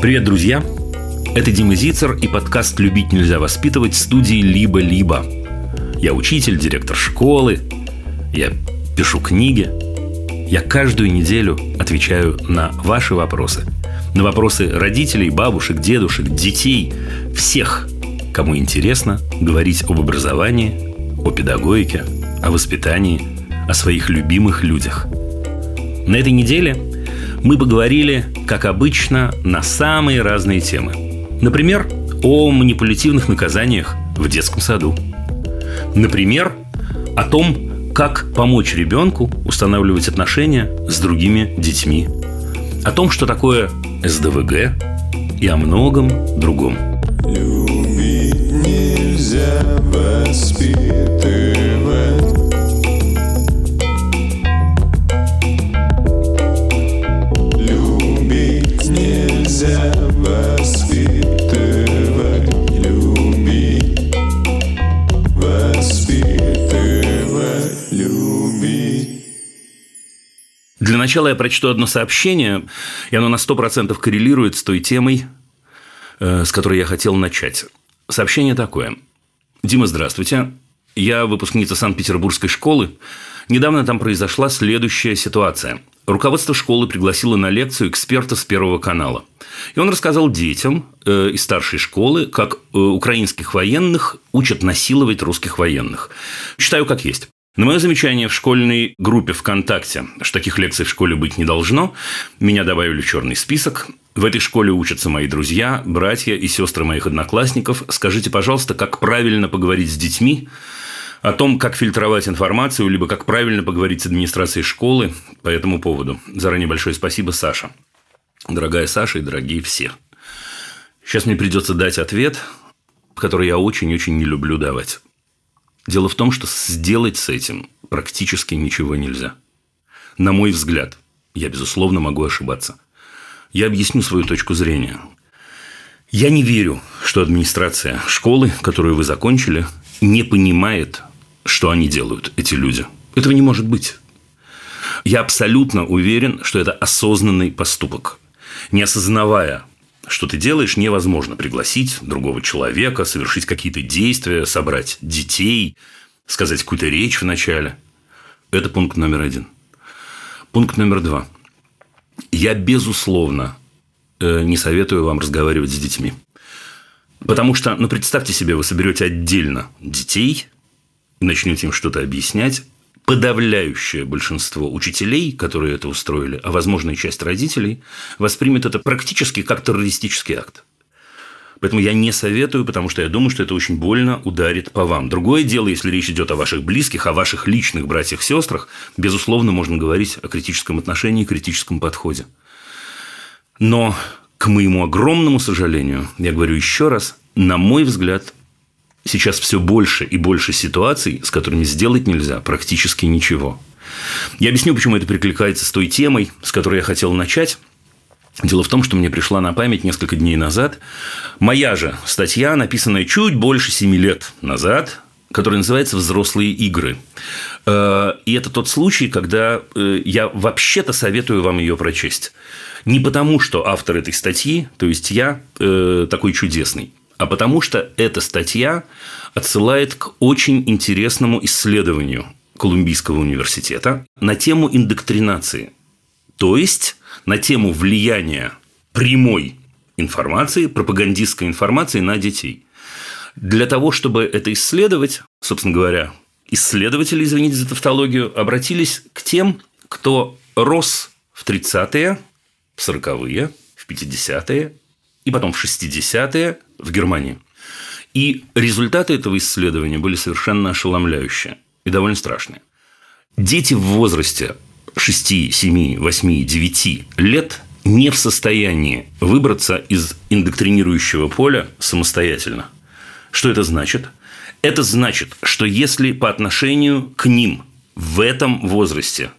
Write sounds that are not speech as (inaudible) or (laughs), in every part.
Привет, друзья! Это Дима Зицер и подкаст «Любить нельзя воспитывать» студии «Либо-либо». Я учитель, директор школы, я пишу книги. Я каждую неделю отвечаю на ваши вопросы. На вопросы родителей, бабушек, дедушек, детей, всех, кому интересно говорить об образовании, о педагогике, о воспитании, о своих любимых людях. На этой неделе мы поговорили, как обычно, на самые разные темы. Например, о манипулятивных наказаниях в детском саду. Например, о том, как помочь ребенку устанавливать отношения с другими детьми. О том, что такое СДВГ и о многом другом. Любить нельзя воспитывать Для начала я прочту одно сообщение, и оно на 100% коррелирует с той темой, э, с которой я хотел начать. Сообщение такое. Дима, здравствуйте. Я выпускница Санкт-Петербургской школы. Недавно там произошла следующая ситуация. Руководство школы пригласило на лекцию эксперта с Первого канала. И он рассказал детям э, из старшей школы, как э, украинских военных учат насиловать русских военных. Читаю как есть. На мое замечание в школьной группе ВКонтакте, что таких лекций в школе быть не должно, меня добавили в черный список. В этой школе учатся мои друзья, братья и сестры моих одноклассников. Скажите, пожалуйста, как правильно поговорить с детьми о том, как фильтровать информацию, либо как правильно поговорить с администрацией школы по этому поводу. Заранее большое спасибо, Саша. Дорогая Саша и дорогие все. Сейчас мне придется дать ответ, который я очень-очень не люблю давать. Дело в том, что сделать с этим практически ничего нельзя. На мой взгляд, я, безусловно, могу ошибаться. Я объясню свою точку зрения. Я не верю, что администрация школы, которую вы закончили, не понимает, что они делают, эти люди. Этого не может быть. Я абсолютно уверен, что это осознанный поступок. Не осознавая что ты делаешь, невозможно пригласить другого человека, совершить какие-то действия, собрать детей, сказать какую-то речь в начале. Это пункт номер один. Пункт номер два. Я, безусловно, э, не советую вам разговаривать с детьми. Потому что, ну, представьте себе, вы соберете отдельно детей, начнете им что-то объяснять, подавляющее большинство учителей, которые это устроили, а возможно и часть родителей, воспримет это практически как террористический акт. Поэтому я не советую, потому что я думаю, что это очень больно ударит по вам. Другое дело, если речь идет о ваших близких, о ваших личных братьях, сестрах, безусловно, можно говорить о критическом отношении, критическом подходе. Но, к моему огромному сожалению, я говорю еще раз, на мой взгляд, сейчас все больше и больше ситуаций, с которыми сделать нельзя практически ничего. Я объясню, почему это прикликается с той темой, с которой я хотел начать. Дело в том, что мне пришла на память несколько дней назад моя же статья, написанная чуть больше семи лет назад, которая называется «Взрослые игры». Э, и это тот случай, когда э, я вообще-то советую вам ее прочесть. Не потому, что автор этой статьи, то есть я, э, такой чудесный, а потому что эта статья отсылает к очень интересному исследованию Колумбийского университета на тему индоктринации, то есть на тему влияния прямой информации, пропагандистской информации на детей. Для того, чтобы это исследовать, собственно говоря, исследователи, извините за тавтологию, обратились к тем, кто рос в 30-е, в 40-е, в 50-е и потом в 60-е в Германии. И результаты этого исследования были совершенно ошеломляющие и довольно страшные. Дети в возрасте 6, 7, 8, 9 лет не в состоянии выбраться из индоктринирующего поля самостоятельно. Что это значит? Это значит, что если по отношению к ним в этом возрасте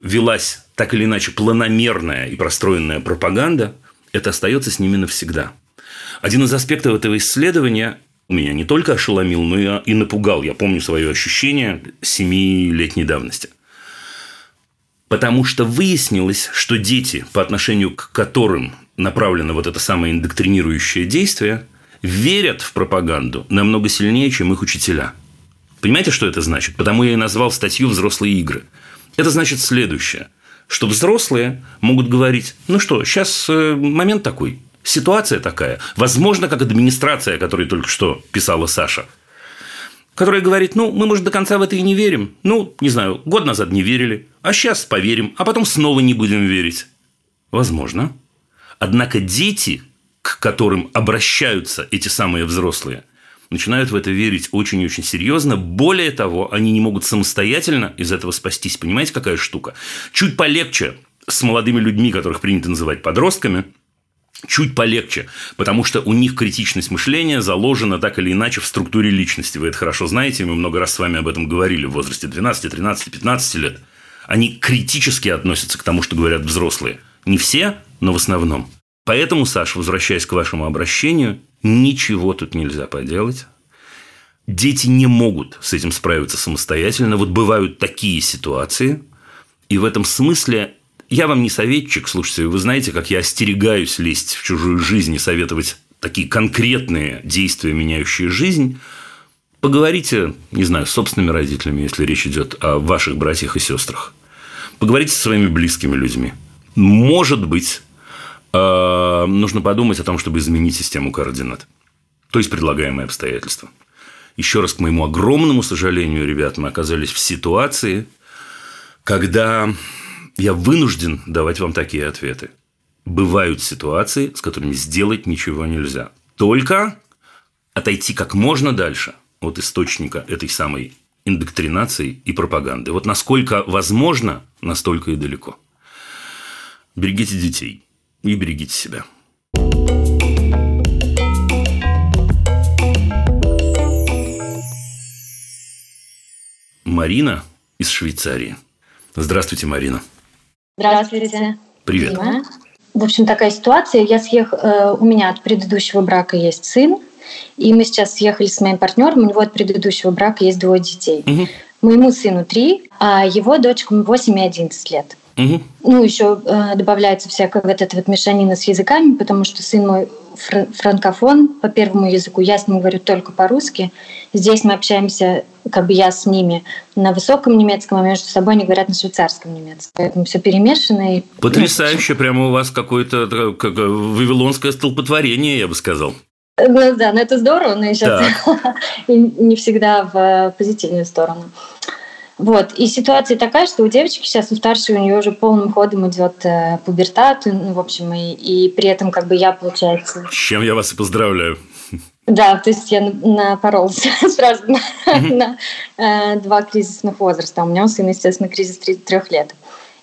велась так или иначе планомерная и простроенная пропаганда, это остается с ними навсегда – один из аспектов этого исследования меня не только ошеломил, но и напугал. Я помню свое ощущение семилетней давности. Потому что выяснилось, что дети, по отношению к которым направлено вот это самое индоктринирующее действие, верят в пропаганду намного сильнее, чем их учителя. Понимаете, что это значит? Потому я и назвал статью «Взрослые игры». Это значит следующее, что взрослые могут говорить, ну что, сейчас э, момент такой, ситуация такая. Возможно, как администрация, о которой только что писала Саша, которая говорит, ну, мы, может, до конца в это и не верим. Ну, не знаю, год назад не верили, а сейчас поверим, а потом снова не будем верить. Возможно. Однако дети, к которым обращаются эти самые взрослые, начинают в это верить очень и очень серьезно. Более того, они не могут самостоятельно из этого спастись. Понимаете, какая штука? Чуть полегче с молодыми людьми, которых принято называть подростками, чуть полегче, потому что у них критичность мышления заложена так или иначе в структуре личности. Вы это хорошо знаете, мы много раз с вами об этом говорили в возрасте 12, 13, 15 лет. Они критически относятся к тому, что говорят взрослые. Не все, но в основном. Поэтому, Саша, возвращаясь к вашему обращению, ничего тут нельзя поделать. Дети не могут с этим справиться самостоятельно. Вот бывают такие ситуации. И в этом смысле я вам не советчик, слушайте, вы знаете, как я остерегаюсь лезть в чужую жизнь и советовать такие конкретные действия, меняющие жизнь. Поговорите, не знаю, с собственными родителями, если речь идет о ваших братьях и сестрах. Поговорите со своими близкими людьми. Может быть, э, нужно подумать о том, чтобы изменить систему координат. То есть предлагаемые обстоятельства. Еще раз, к моему огромному сожалению, ребят, мы оказались в ситуации, когда я вынужден давать вам такие ответы. Бывают ситуации, с которыми сделать ничего нельзя. Только отойти как можно дальше от источника этой самой индоктринации и пропаганды. Вот насколько возможно, настолько и далеко. Берегите детей и берегите себя. Марина из Швейцарии. Здравствуйте, Марина. Здравствуйте. Привет. Дима. В общем, такая ситуация. Я съех... Э, у меня от предыдущего брака есть сын, и мы сейчас съехали с моим партнером. У него от предыдущего брака есть двое детей. Угу. Моему сыну три, а его дочкам 8 и 11 лет. Угу. Ну, еще э, добавляется всякая вот эта вот мешанина с языками, потому что сын мой франкофон по первому языку, я с ним говорю только по-русски. Здесь мы общаемся, как бы я с ними на высоком немецком, а между собой они говорят на швейцарском немецком. Поэтому все перемешано. И... Потрясающе, прямо у вас какое-то как, вавилонское столпотворение, я бы сказал. Ну да, но это здорово, но сейчас (laughs) не всегда в позитивную сторону. Вот. И ситуация такая, что у девочки сейчас, у старшей, у нее уже полным ходом идет э, пубертат, ну, в общем, и, и при этом как бы я, получается... С чем я вас и поздравляю. Да, то есть я напоролась (laughs) сразу на, э, два кризисных возраста. У меня у сына, естественно, кризис трех лет.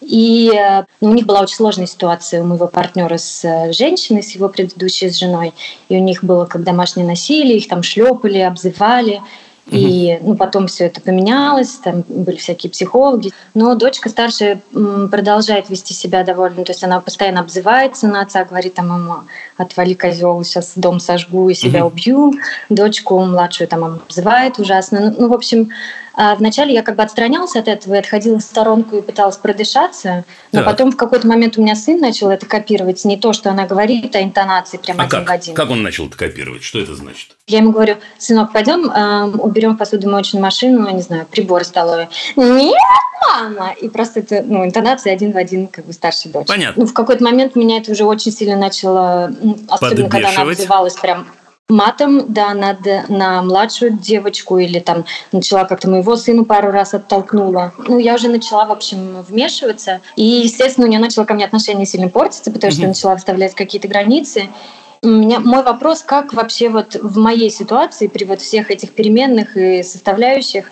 И э, ну, у них была очень сложная ситуация у моего партнера с э, женщиной, с его предыдущей с женой. И у них было как домашнее насилие, их там шлепали, обзывали. И ну, потом все это поменялось, там были всякие психологи. Но дочка старшая продолжает вести себя довольно, то есть она постоянно обзывается на отца, говорит там ему, отвали козел, сейчас дом сожгу и себя убью. Дочку младшую там обзывает ужасно. Ну, в общем, вначале я как бы отстранялась от этого и отходила в сторонку и пыталась продышаться, но так. потом в какой-то момент у меня сын начал это копировать, не то, что она говорит, а интонации прямо а один как? в один. Как он начал это копировать? Что это значит? Я ему говорю, сынок, пойдем э, уберем посудомоечную машину, не знаю, прибор столовый. Нет, мама! И просто это, ну, интонация один в один, как бы старшей дочь. Понятно. Ну, в какой-то момент меня это уже очень сильно начало, особенно когда она обзывалась прям матом, да, на, на младшую девочку или там начала как-то моего сына пару раз оттолкнула. Ну, я уже начала, в общем, вмешиваться. И, естественно, у нее начало ко мне отношение сильно портиться, потому что я начала выставлять какие-то границы. У меня мой вопрос, как вообще вот в моей ситуации при вот всех этих переменных и составляющих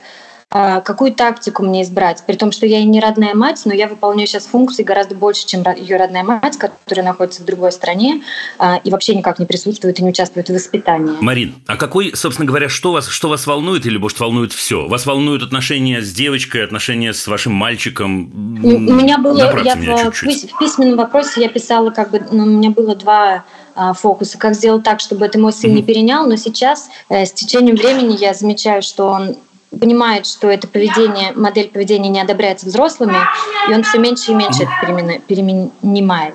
какую тактику мне избрать, при том, что я и не родная мать, но я выполняю сейчас функции гораздо больше, чем ее родная мать, которая находится в другой стране а, и вообще никак не присутствует и не участвует в воспитании. Марин, а какой, собственно говоря, что вас, что вас волнует или, может, волнует все? Вас волнуют отношения с девочкой, отношения с вашим мальчиком? У меня было, я в, в письменном вопросе я писала, как бы, ну, у меня было два а, фокуса, как сделать так, чтобы это мой сын mm-hmm. не перенял, но сейчас э, с течением времени я замечаю, что он понимает, что это поведение, модель поведения не одобряется взрослыми, и он все меньше и меньше это перенимает.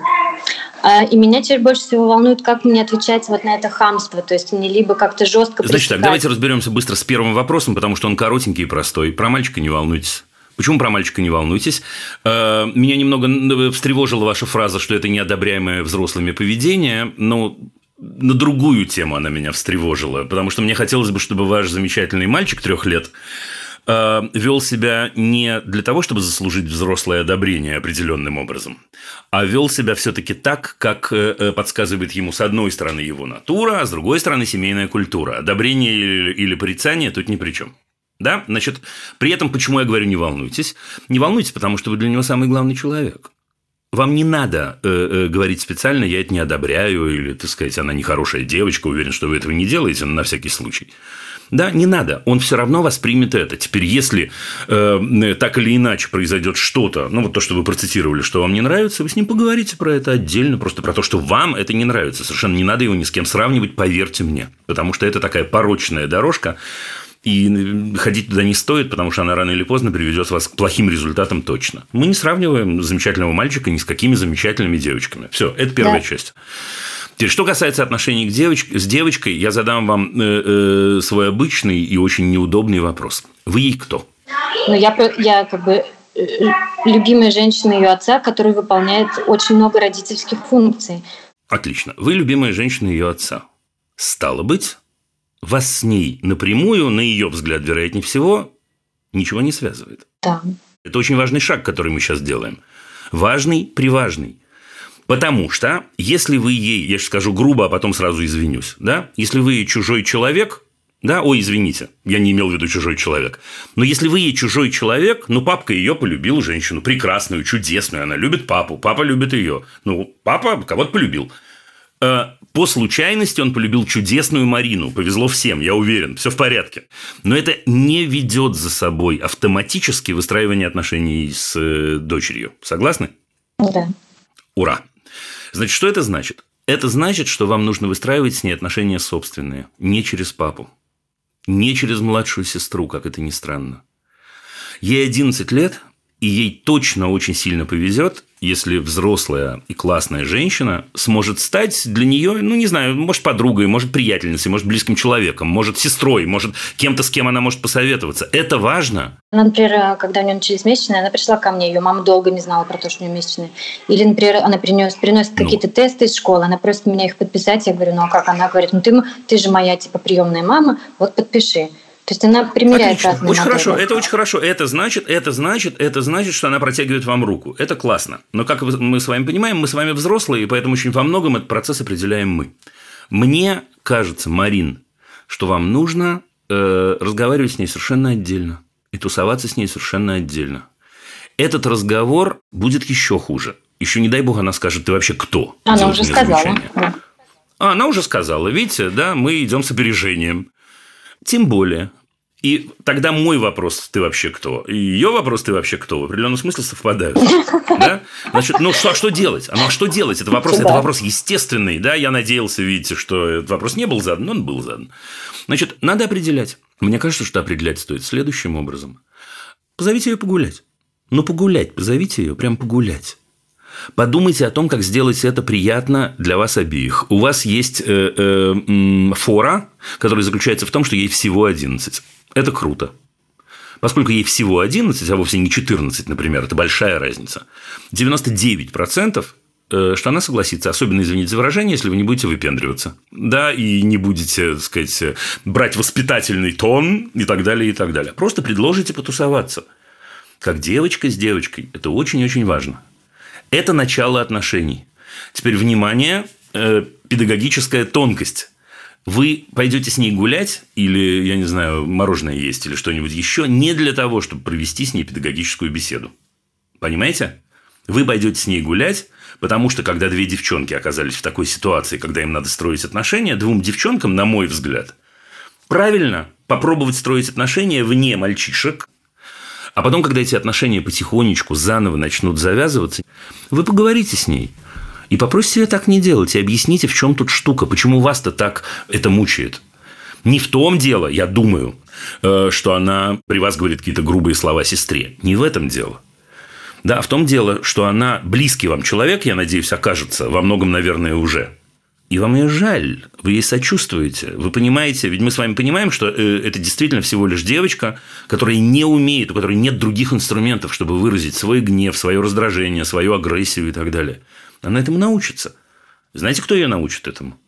А, и меня теперь больше всего волнует, как мне отвечать вот на это хамство. То есть мне либо как-то жестко Значит так, давайте разберемся быстро с первым вопросом, потому что он коротенький и простой. Про мальчика не волнуйтесь. Почему про мальчика не волнуйтесь? Э, меня немного встревожила ваша фраза, что это неодобряемое взрослыми поведение, но на другую тему она меня встревожила, потому что мне хотелось бы, чтобы ваш замечательный мальчик трех лет э, вел себя не для того, чтобы заслужить взрослое одобрение определенным образом, а вел себя все-таки так, как э, подсказывает ему с одной стороны его натура, а с другой стороны семейная культура. Одобрение или, или порицание тут ни при чем. Да? Значит, при этом, почему я говорю, не волнуйтесь? Не волнуйтесь, потому что вы для него самый главный человек. Вам не надо э, э, говорить специально, я это не одобряю, или, так сказать, она нехорошая девочка, уверен, что вы этого не делаете, но на всякий случай. Да, не надо. Он все равно воспримет это. Теперь, если э, так или иначе произойдет что-то, ну вот то, что вы процитировали, что вам не нравится, вы с ним поговорите про это отдельно, просто про то, что вам это не нравится. Совершенно не надо его ни с кем сравнивать, поверьте мне. Потому что это такая порочная дорожка, и ходить туда не стоит, потому что она рано или поздно приведет вас к плохим результатам точно. Мы не сравниваем замечательного мальчика ни с какими замечательными девочками. Все, это первая да. часть. Теперь, что касается отношений к девочке, с девочкой, я задам вам э, э, свой обычный и очень неудобный вопрос. Вы ей кто? Ну, я, я как бы э, любимая женщина ее отца, который выполняет очень много родительских функций. Отлично. Вы любимая женщина ее отца. Стало быть, вас с ней напрямую, на ее взгляд, вероятнее всего, ничего не связывает. Да. Это очень важный шаг, который мы сейчас делаем. Важный, приважный. Потому что, если вы ей, я сейчас скажу грубо, а потом сразу извинюсь, да, если вы чужой человек, да, ой, извините, я не имел в виду чужой человек. Но если вы ей чужой человек, ну, папка ее полюбил, женщину прекрасную, чудесную, она любит папу, папа любит ее. Ну, папа кого-то полюбил. Э, по случайности он полюбил чудесную Марину. Повезло всем, я уверен. Все в порядке. Но это не ведет за собой автоматически выстраивание отношений с э, дочерью. Согласны? Да. Ура. Значит, что это значит? Это значит, что вам нужно выстраивать с ней отношения собственные, не через папу, не через младшую сестру, как это ни странно. Ей 11 лет, и ей точно очень сильно повезет, если взрослая и классная женщина сможет стать для нее, ну, не знаю, может, подругой, может, приятельницей, может, близким человеком, может, сестрой, может, кем-то, с кем она может посоветоваться. Это важно. Например, когда у нее начались месячные, она пришла ко мне, ее мама долго не знала про то, что у нее месячные. Или, например, она принес, приносит ну. какие-то тесты из школы, она просит меня их подписать, я говорю, ну, а как? Она говорит, ну, ты, ты же моя, типа, приемная мама, вот подпиши. То есть она примеряет Отлично. разные Очень модели. хорошо, это очень хорошо. Это значит, это значит, это значит, что она протягивает вам руку. Это классно. Но как мы с вами понимаем, мы с вами взрослые, и поэтому очень во многом этот процесс определяем мы. Мне кажется, Марин, что вам нужно э, разговаривать с ней совершенно отдельно и тусоваться с ней совершенно отдельно. Этот разговор будет еще хуже. Еще не дай бог она скажет, ты вообще кто? Она уже сказала. А, она уже сказала. Видите, да, мы идем с опережением. Тем более, и тогда мой вопрос «ты вообще кто?» и ее вопрос «ты вообще кто?» в определенном смысле совпадают. (laughs) Да? Значит, ну что, а что делать? А ну а что делать? Это вопрос, это вопрос естественный. Да? Я надеялся, видите, что этот вопрос не был задан, но он был задан. Значит, надо определять. Мне кажется, что определять стоит следующим образом. Позовите ее погулять. Ну, погулять, позовите ее прям погулять. Подумайте о том, как сделать это приятно для вас обеих. У вас есть э, э, фора, которая заключается в том, что ей всего 11. Это круто. Поскольку ей всего 11, а вовсе не 14, например, это большая разница. 99% э, что она согласится, особенно, извините за выражение, если вы не будете выпендриваться. Да, и не будете, так сказать, брать воспитательный тон и так далее, и так далее. Просто предложите потусоваться. Как девочка с девочкой. Это очень-очень важно. Это начало отношений. Теперь, внимание, э, педагогическая тонкость. Вы пойдете с ней гулять или, я не знаю, мороженое есть или что-нибудь еще не для того, чтобы провести с ней педагогическую беседу. Понимаете? Вы пойдете с ней гулять, потому что когда две девчонки оказались в такой ситуации, когда им надо строить отношения, двум девчонкам, на мой взгляд, правильно попробовать строить отношения вне мальчишек, а потом, когда эти отношения потихонечку заново начнут завязываться, вы поговорите с ней – и попросите ее так не делать, и объясните, в чем тут штука, почему вас-то так это мучает. Не в том дело, я думаю, э, что она при вас говорит какие-то грубые слова сестре. Не в этом дело. Да, в том дело, что она близкий вам человек, я надеюсь, окажется, во многом, наверное, уже. И вам ее жаль, вы ей сочувствуете, вы понимаете, ведь мы с вами понимаем, что э, это действительно всего лишь девочка, которая не умеет, у которой нет других инструментов, чтобы выразить свой гнев, свое раздражение, свою агрессию и так далее. Она этому научится. Знаете, кто ее научит этому?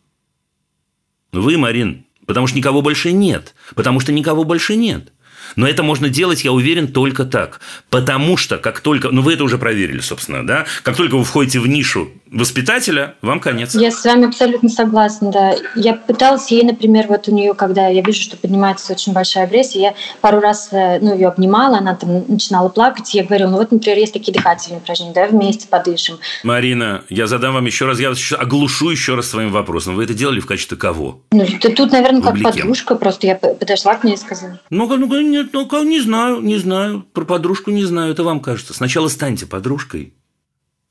Вы, Марин, потому что никого больше нет, потому что никого больше нет. Но это можно делать, я уверен, только так. Потому что как только... Ну, вы это уже проверили, собственно, да? Как только вы входите в нишу воспитателя, вам конец. Я с вами абсолютно согласна, да. Я пыталась ей, например, вот у нее, когда я вижу, что поднимается очень большая агрессия, я пару раз э, ну, ее обнимала, она там начинала плакать, и я говорила, ну вот, например, есть такие дыхательные упражнения, да, вместе подышим. Марина, я задам вам еще раз, я оглушу еще раз своим вопросом. Вы это делали в качестве кого? Ну, тут, наверное, как подружка, просто я подошла к ней и сказала. Ну, ну, нет, ну, не знаю, не знаю, про подружку не знаю, это вам кажется. Сначала станьте подружкой,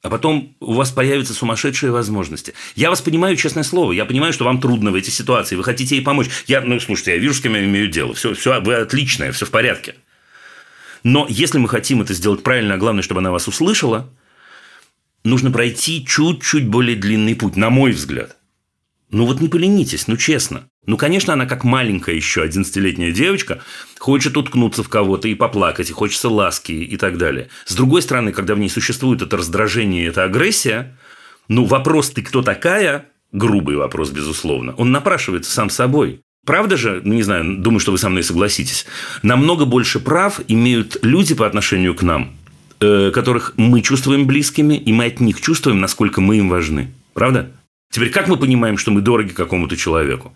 а потом у вас появятся сумасшедшие возможности. Я вас понимаю, честное слово. Я понимаю, что вам трудно в этой ситуации. Вы хотите ей помочь. Я, ну, слушайте, я вижу, с кем я имею дело. Все, все, вы отличная, все в порядке. Но если мы хотим это сделать правильно, а главное, чтобы она вас услышала, нужно пройти чуть-чуть более длинный путь, на мой взгляд. Ну вот не поленитесь, ну честно. Ну, конечно, она как маленькая еще 11-летняя девочка хочет уткнуться в кого-то и поплакать, и хочется ласки и так далее. С другой стороны, когда в ней существует это раздражение, эта агрессия, ну, вопрос «ты кто такая?» грубый вопрос, безусловно, он напрашивается сам собой. Правда же, ну не знаю, думаю, что вы со мной согласитесь, намного больше прав имеют люди по отношению к нам, э, которых мы чувствуем близкими, и мы от них чувствуем, насколько мы им важны. Правда? Теперь, как мы понимаем, что мы дороги какому-то человеку?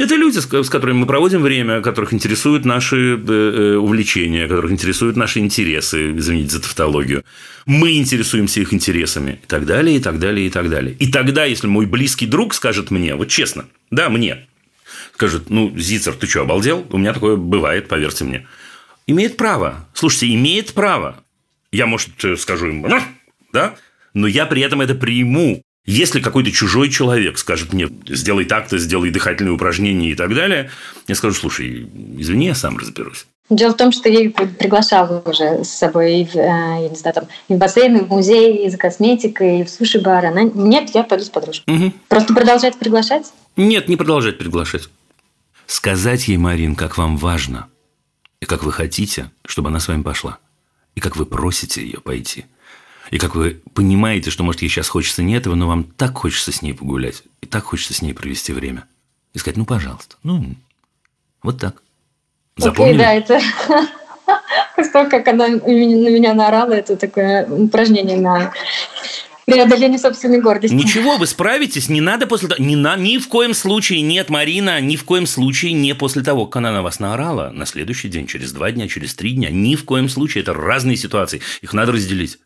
Это люди, с которыми мы проводим время, которых интересуют наши э, э, увлечения, которых интересуют наши интересы, извините за тавтологию. Мы интересуемся их интересами и так далее, и так далее, и так далее. И тогда, если мой близкий друг скажет мне, вот честно, да, мне, скажет, ну, Зицер, ты что, обалдел? У меня такое бывает, поверьте мне. Имеет право. Слушайте, имеет право. Я, может, скажу ему, да, но я при этом это приму если какой-то чужой человек скажет мне, сделай так-то, сделай дыхательные упражнения и так далее, я скажу, слушай, извини, я сам разберусь. Дело в том, что я приглашала уже с собой, в, э, я не знаю, там, и в бассейн, и в музей, и за косметикой, и в суши-бар. Она, нет, я пойду с подружкой. Угу. Просто продолжать приглашать? Нет, не продолжать приглашать. Сказать ей, Марин, как вам важно, и как вы хотите, чтобы она с вами пошла, и как вы просите ее пойти – и как вы понимаете, что, может, ей сейчас хочется не этого, но вам так хочется с ней погулять, и так хочется с ней провести время. И сказать, ну, пожалуйста, ну, вот так. Запомнили? Окей, да, это (laughs) после того, как она на меня наорала, это такое упражнение на преодоление собственной гордости. Ничего, вы справитесь, не надо после того, не на, ни в коем случае, нет, Марина, ни в коем случае не после того, как она на вас наорала, на следующий день, через два дня, через три дня, ни в коем случае, это разные ситуации, их надо разделить.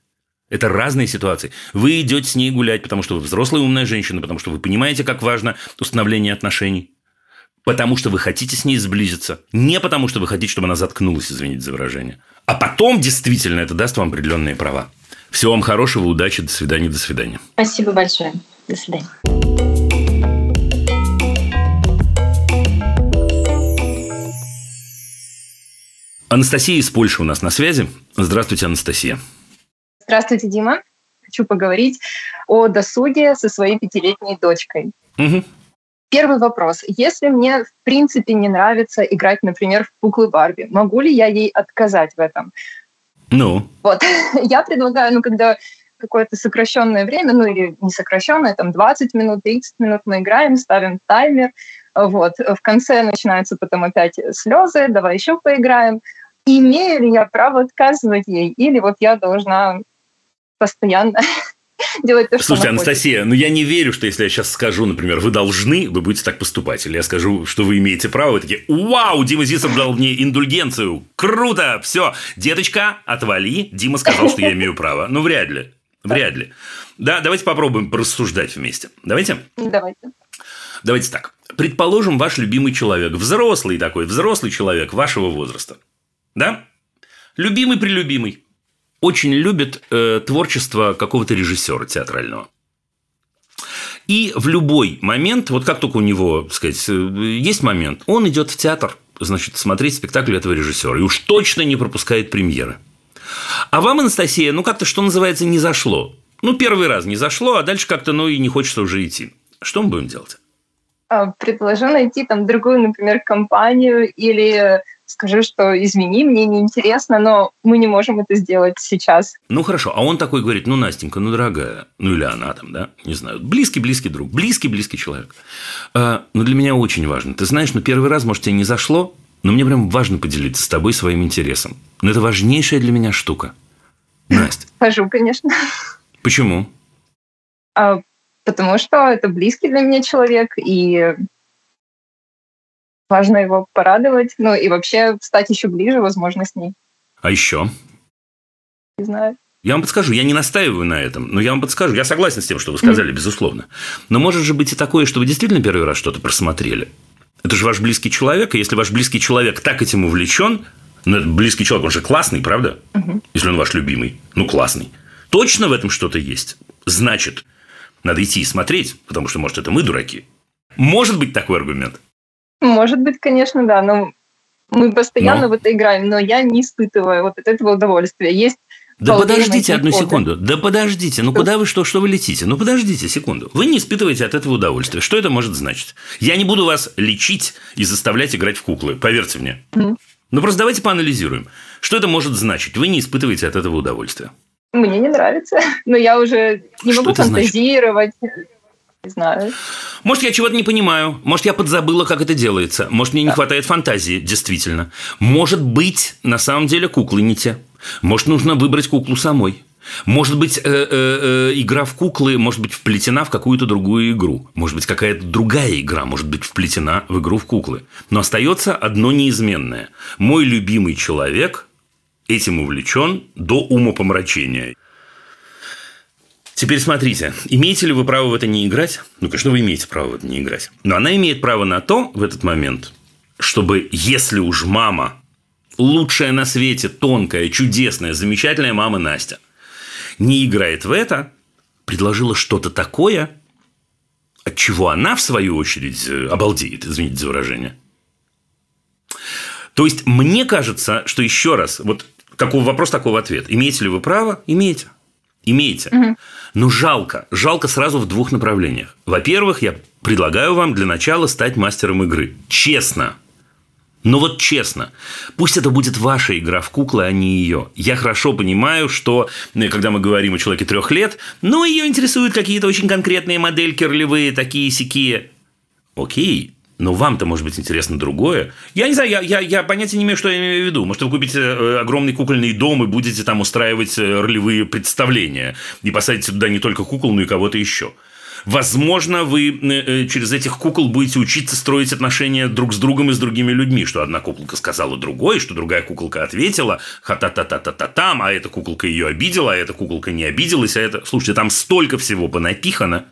Это разные ситуации. Вы идете с ней гулять, потому что вы взрослая умная женщина, потому что вы понимаете, как важно установление отношений. Потому что вы хотите с ней сблизиться. Не потому, что вы хотите, чтобы она заткнулась, извините за выражение. А потом действительно это даст вам определенные права. Всего вам хорошего, удачи, до свидания, до свидания. Спасибо большое. До свидания. Анастасия из Польши у нас на связи. Здравствуйте, Анастасия. Здравствуйте, Дима. Хочу поговорить о досуге со своей пятилетней дочкой. Угу. Первый вопрос. Если мне в принципе не нравится играть, например, в куклы Барби, могу ли я ей отказать в этом? Ну? Вот. (laughs) Я предлагаю, ну, когда какое-то сокращенное время, ну или не сокращенное, там 20 минут, 30 минут мы играем, ставим таймер, вот. В конце начинаются потом опять слезы, давай еще поиграем. Имею ли я право отказывать ей, или вот я должна постоянно (laughs) делать то, что Слушайте, Анастасия, ну я не верю, что если я сейчас скажу, например, вы должны, вы будете так поступать. Или я скажу, что вы имеете право, вы такие, вау, Дима Зисов дал мне индульгенцию. Круто, все. Деточка, отвали. Дима сказал, что я имею право. Ну, вряд ли. Вряд ли. Да, давайте попробуем порассуждать вместе. Давайте? Давайте. Давайте так. Предположим, ваш любимый человек, взрослый такой, взрослый человек вашего возраста. Да? Любимый-прелюбимый очень любит э, творчество какого-то режиссера театрального. И в любой момент, вот как только у него, так сказать, э, есть момент, он идет в театр, значит, смотреть спектакль этого режиссера. И уж точно не пропускает премьеры. А вам, Анастасия, ну как-то, что называется, не зашло. Ну, первый раз не зашло, а дальше как-то, ну, и не хочется уже идти. Что мы будем делать? А, предложу найти там другую, например, компанию или скажу, что извини, мне неинтересно, но мы не можем это сделать сейчас. Ну хорошо, а он такой говорит, ну Настенька, ну дорогая, ну или она там, да, не знаю, близкий-близкий друг, близкий-близкий человек. А, но для меня очень важно. Ты знаешь, ну первый раз, может, тебе не зашло, но мне прям важно поделиться с тобой своим интересом. Но это важнейшая для меня штука. Настя. Хожу, конечно. Почему? Потому что это близкий для меня человек, и важно его порадовать, ну и вообще стать еще ближе, возможно, с ней. А еще? Не знаю. Я вам подскажу, я не настаиваю на этом, но я вам подскажу. Я согласен с тем, что вы сказали, mm-hmm. безусловно. Но может же быть и такое, что вы действительно первый раз что-то просмотрели. Это же ваш близкий человек, и если ваш близкий человек так этим увлечен, ну, это близкий человек, он же классный, правда? Угу. Если он ваш любимый. Ну, классный. Точно в этом что-то есть? Значит, надо идти и смотреть, потому что, может, это мы дураки. Может быть такой аргумент? Может быть, конечно, да. Но мы постоянно но... в это играем, но я не испытываю вот от этого удовольствия. Есть да подождите одну хобби. секунду. Да подождите. Ну, куда вы что, что вы летите? Ну, подождите секунду. Вы не испытываете от этого удовольствия. Что это может значить? Я не буду вас лечить и заставлять играть в куклы. Поверьте мне. Mm. Ну, просто давайте поанализируем. Что это может значить? Вы не испытываете от этого удовольствия. Мне не нравится. (laughs) Но я уже не что могу фантазировать. Значит? Не знаю. Может, я чего-то не понимаю. Может, я подзабыла, как это делается. Может, мне не да. хватает фантазии, действительно. Может быть, на самом деле куклы не те. Может, нужно выбрать куклу самой. Может быть, э, э, э, игра в куклы может быть вплетена в какую-то другую игру. Может быть, какая-то другая игра может быть вплетена в игру в куклы. Но остается одно неизменное. Мой любимый человек этим увлечен до умопомрачения. Теперь смотрите, имеете ли вы право в это не играть? Ну, конечно, вы имеете право в это не играть. Но она имеет право на то в этот момент, чтобы, если уж мама, лучшая на свете, тонкая, чудесная, замечательная мама Настя, не играет в это, предложила что-то такое, от чего она, в свою очередь, э, обалдеет, извините за выражение. То есть, мне кажется, что еще раз, вот какой вопрос, такого ответ. Имеете ли вы право? Имеете. Имеете. Угу. Но жалко. Жалко сразу в двух направлениях. Во-первых, я предлагаю вам для начала стать мастером игры. Честно. Но вот честно, пусть это будет ваша игра в куклы, а не ее. Я хорошо понимаю, что ну, когда мы говорим о человеке трех лет, ну, ее интересуют какие-то очень конкретные модельки ролевые, такие сякие. Окей, но вам-то, может быть, интересно другое. Я не знаю, я, я, я понятия не имею, что я имею в виду. Может, вы купите э, огромный кукольный дом и будете там устраивать э, ролевые представления. И посадите туда не только кукол, но и кого-то еще. Возможно, вы э, через этих кукол будете учиться строить отношения друг с другом и с другими людьми, что одна куколка сказала другой, что другая куколка ответила, ха-та-та-та-та-та-там, а эта куколка ее обидела, а эта куколка не обиделась, а это... Слушайте, там столько всего понапихано,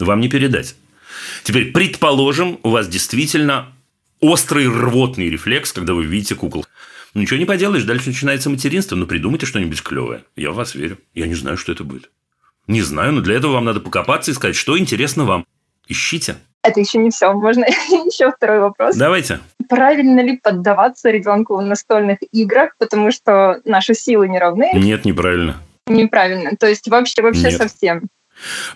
вам не передать. Теперь, предположим, у вас действительно острый рвотный рефлекс, когда вы видите кукол. Ну, ничего не поделаешь, дальше начинается материнство, но придумайте что-нибудь клевое. Я в вас верю. Я не знаю, что это будет. Не знаю, но для этого вам надо покопаться и сказать, что интересно вам. Ищите. Это еще не все. Можно (laughs) еще второй вопрос. Давайте. Правильно ли поддаваться ребенку в настольных играх, потому что наши силы не равны? Нет, неправильно. Неправильно. То есть вообще вообще Нет. совсем.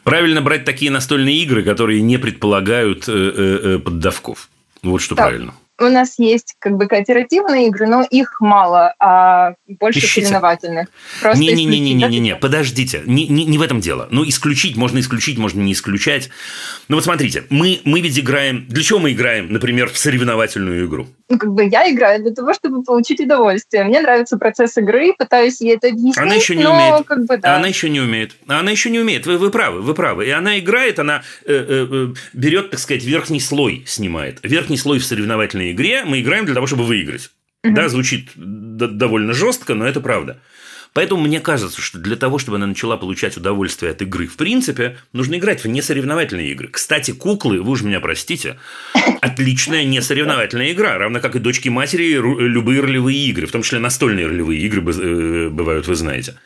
Правильно брать такие настольные игры, которые не предполагают э, э, э поддавков. Вот что так. правильно у нас есть как бы кооперативные игры, но их мало, а больше Ищите. соревновательных. Не-не-не-не-не-не, подождите, не, не, не в этом дело. Ну, исключить можно исключить, можно не исключать. Ну, вот смотрите, мы, мы ведь играем... Для чего мы играем, например, в соревновательную игру? Ну, как бы я играю для того, чтобы получить удовольствие. Мне нравится процесс игры, пытаюсь ей это объяснить, Она еще не но умеет. Как бы, да. Она еще не умеет. Она еще не умеет. Вы, вы правы, вы правы. И она играет, она э, э, э берет, так сказать, верхний слой снимает. Верхний слой в соревновательной конкретной игре мы играем для того, чтобы выиграть. Угу. Да, звучит довольно жестко, но это правда. Поэтому мне кажется, что для того, чтобы она начала получать удовольствие от игры, в принципе, нужно играть в несоревновательные игры. Кстати, куклы, вы уж меня простите, (laughs) отличная несоревновательная игра, равно как и дочки матери, любые ролевые игры, в том числе настольные ролевые игры э, бывают, вы знаете.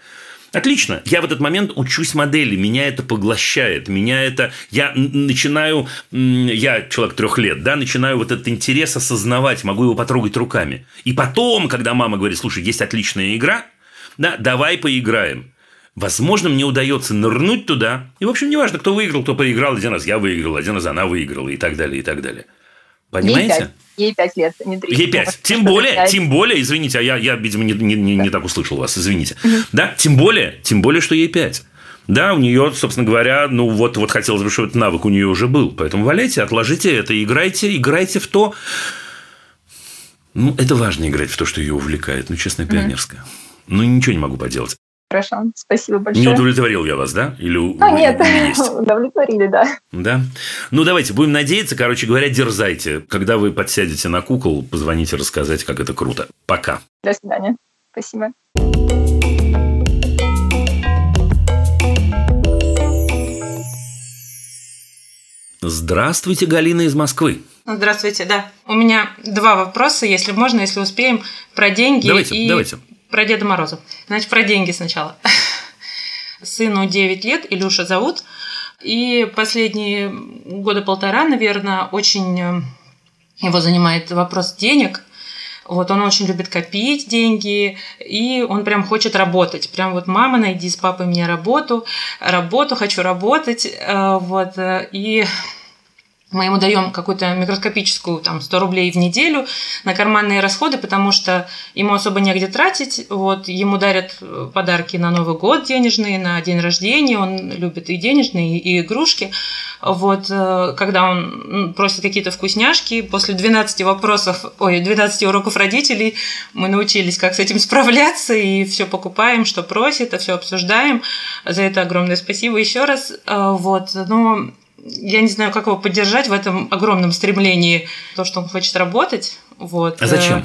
Отлично. Я в этот момент учусь модели, меня это поглощает, меня это... Я начинаю... Я человек трех лет, да, начинаю вот этот интерес осознавать, могу его потрогать руками. И потом, когда мама говорит, слушай, есть отличная игра, Да, давай поиграем. Возможно, мне удается нырнуть туда. И, в общем, неважно, кто выиграл, кто проиграл. Один раз я выиграл, один раз она выиграла и так далее, и так далее. Понимаете? Ей пять лет, не три. Ей пять. Тем более, 5. тем более, извините, а я, я видимо, не, не, не, не так услышал вас, извините. Да, тем более, тем более, что ей пять. Да, у нее, собственно говоря, ну вот, вот хотелось бы, чтобы этот навык у нее уже был. Поэтому валяйте, отложите это, играйте, играйте в то. Ну, это важно играть в то, что ее увлекает. Ну, честно, пионерское. Mm-hmm. Ну, ничего не могу поделать. Хорошо, спасибо большое. Не удовлетворил я вас, да? Или а, нет, есть? (laughs) удовлетворили, да. Да? Ну, давайте, будем надеяться. Короче говоря, дерзайте. Когда вы подсядете на кукол, позвоните рассказать, как это круто. Пока. До свидания. Спасибо. Здравствуйте, Галина из Москвы. Здравствуйте, да. У меня два вопроса, если можно, если успеем, про деньги давайте, и давайте. Про Деда Мороза. Значит, про деньги сначала. (laughs) Сыну 9 лет, Илюша зовут. И последние года полтора, наверное, очень э, его занимает вопрос денег. Вот он очень любит копить деньги, и он прям хочет работать. Прям вот мама, найди с папой мне работу, работу, хочу работать. Э, вот, э, и мы ему даем какую-то микроскопическую, там, 100 рублей в неделю на карманные расходы, потому что ему особо негде тратить. Вот, ему дарят э, подарки на Новый год денежные, на день рождения. Он любит и денежные, и игрушки. Вот, э, когда он просит какие-то вкусняшки, после 12 вопросов, ой, 12 уроков родителей мы научились, как с этим справляться, и все покупаем, что просит, а все обсуждаем. За это огромное спасибо еще раз. Э, вот, но я не знаю, как его поддержать в этом огромном стремлении, то, что он хочет работать. Вот. А зачем?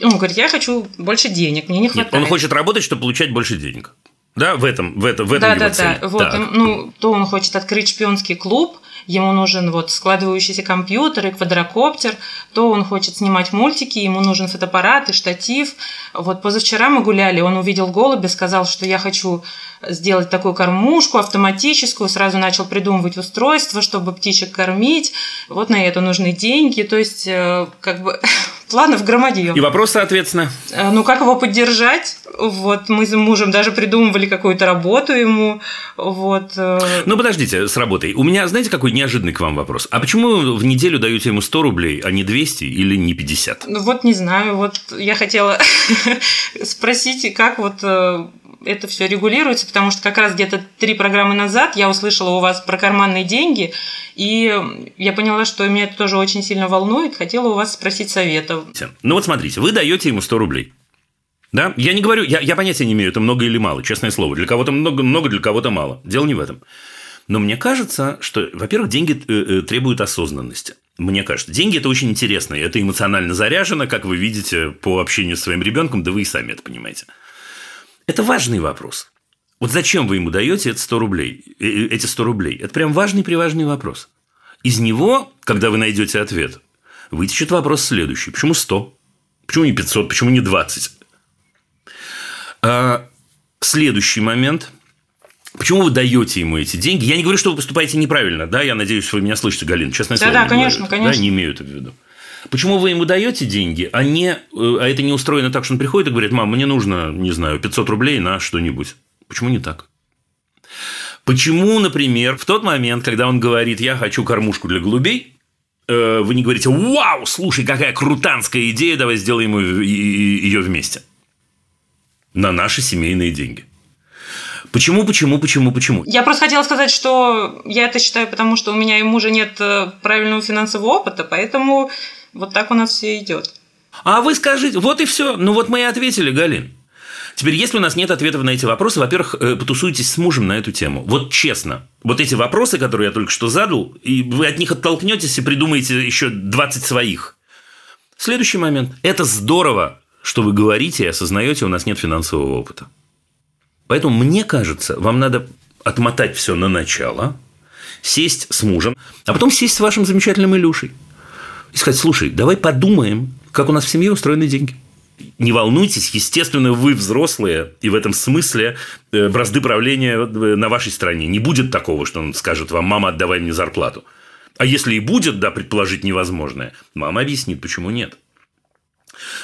Э, он говорит, я хочу больше денег, мне не хватает. Нет, он хочет работать, чтобы получать больше денег. Да, в этом, в этом, в этом да, его да, цель. Да, вот, ну, то он хочет открыть шпионский клуб, ему нужен вот складывающийся компьютер и квадрокоптер, то он хочет снимать мультики, ему нужен фотоаппарат и штатив. Вот позавчера мы гуляли, он увидел голубя, сказал, что я хочу сделать такую кормушку автоматическую, сразу начал придумывать устройство, чтобы птичек кормить. Вот на это нужны деньги, то есть э, как бы (laughs) планов громадье. И вопрос, соответственно? Э, ну, как его поддержать? Вот мы с мужем даже придумывали какую-то работу ему. Вот. Э. Ну, подождите с работой. У меня, знаете, какой неожиданный к вам вопрос? А почему в неделю даете ему 100 рублей, а не 200 или не 50? Ну, вот не знаю. Вот я хотела (laughs) спросить, как вот это все регулируется, потому что как раз где-то три программы назад я услышала у вас про карманные деньги, и я поняла, что меня это тоже очень сильно волнует, хотела у вас спросить совета. Ну вот смотрите, вы даете ему 100 рублей. Да? Я не говорю, я, я понятия не имею, это много или мало, честное слово. Для кого-то много, много, для кого-то мало. Дело не в этом. Но мне кажется, что, во-первых, деньги э, э, требуют осознанности. Мне кажется, деньги это очень интересно, это эмоционально заряжено, как вы видите по общению с своим ребенком, да вы и сами это понимаете. Это важный вопрос. Вот зачем вы ему даете эти 100 рублей? Э, э, эти 100 рублей? Это прям важный приважный вопрос. Из него, когда вы найдете ответ, вытечет вопрос следующий. Почему 100? Почему не 500? Почему не 20? А, следующий момент. Почему вы даете ему эти деньги? Я не говорю, что вы поступаете неправильно, да? Я надеюсь, вы меня слышите, Галина. Честное да, слово. Да, конечно, конечно. Да, не имею это в виду. Почему вы ему даете деньги, а, не, э, а это не устроено так, что он приходит и говорит, мам, мне нужно, не знаю, 500 рублей на что-нибудь. Почему не так? Почему, например, в тот момент, когда он говорит, я хочу кормушку для голубей, э, вы не говорите, вау, слушай, какая крутанская идея, давай сделаем ее вместе. На наши семейные деньги. Почему, почему, почему, почему? Я просто хотела сказать, что я это считаю, потому что у меня и мужа нет э, правильного финансового опыта, поэтому вот так у нас все идет. А вы скажите, вот и все. Ну вот мы и ответили, Галин. Теперь, если у нас нет ответов на эти вопросы, во-первых, э, потусуйтесь с мужем на эту тему. Вот честно, вот эти вопросы, которые я только что задал, и вы от них оттолкнетесь и придумаете еще 20 своих. Следующий момент. Это здорово, что вы говорите и осознаете, у нас нет финансового опыта. Поэтому, мне кажется, вам надо отмотать все на начало, сесть с мужем, а потом сесть с вашим замечательным Илюшей и сказать, слушай, давай подумаем, как у нас в семье устроены деньги. Не волнуйтесь, естественно, вы взрослые, и в этом смысле э, бразды правления э, на вашей стороне. Не будет такого, что он скажет вам, мама, отдавай мне зарплату. А если и будет, да, предположить невозможное, мама объяснит, почему нет.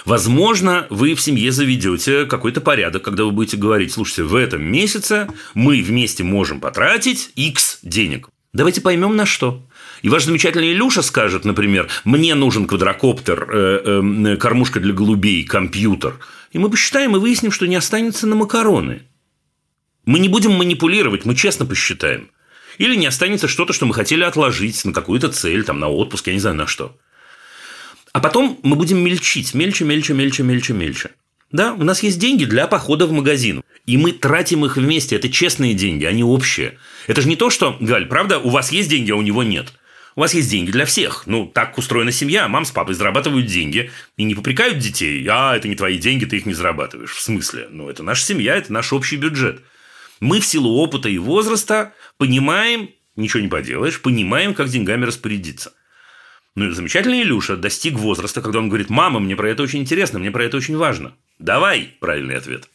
Возможно, вы в семье заведете какой-то порядок, когда вы будете говорить, слушайте, в этом месяце мы вместе можем потратить X денег. Давайте поймем на что. И ваш замечательный Илюша скажет, например, мне нужен квадрокоптер, э, э, кормушка для голубей, компьютер. И мы посчитаем и выясним, что не останется на макароны. Мы не будем манипулировать, мы честно посчитаем. Или не останется что-то, что мы хотели отложить на какую-то цель, там, на отпуск, я не знаю на что. А потом мы будем мельчить, мельче, мельче, мельче, мельче, мельче. Да, у нас есть деньги для похода в магазин. И мы тратим их вместе. Это честные деньги, они общие. Это же не то, что, Галь, правда, у вас есть деньги, а у него нет. У вас есть деньги для всех. Ну, так устроена семья. Мам с папой зарабатывают деньги и не попрекают детей. А, это не твои деньги, ты их не зарабатываешь. В смысле? Ну, это наша семья, это наш общий бюджет. Мы в силу опыта и возраста понимаем, ничего не поделаешь, понимаем, как деньгами распорядиться. Ну, замечательный Илюша достиг возраста, когда он говорит, мама, мне про это очень интересно, мне про это очень важно. Давай, правильный ответ.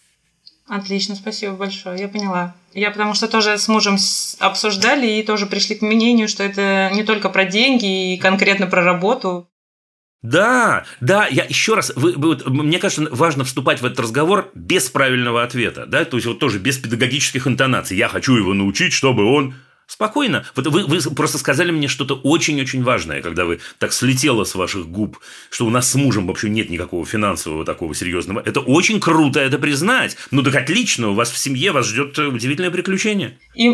Отлично, спасибо большое, я поняла. Я потому что тоже с мужем обсуждали и тоже пришли к мнению, что это не только про деньги и конкретно про работу. Да, да, я еще раз, вы, вы, мне кажется, важно вступать в этот разговор без правильного ответа, да, то есть вот тоже без педагогических интонаций. Я хочу его научить, чтобы он Спокойно. Вот вы, вы просто сказали мне что-то очень-очень важное, когда вы так слетело с ваших губ, что у нас с мужем вообще нет никакого финансового такого серьезного. Это очень круто это признать. Ну так отлично, у вас в семье вас ждет удивительное приключение. И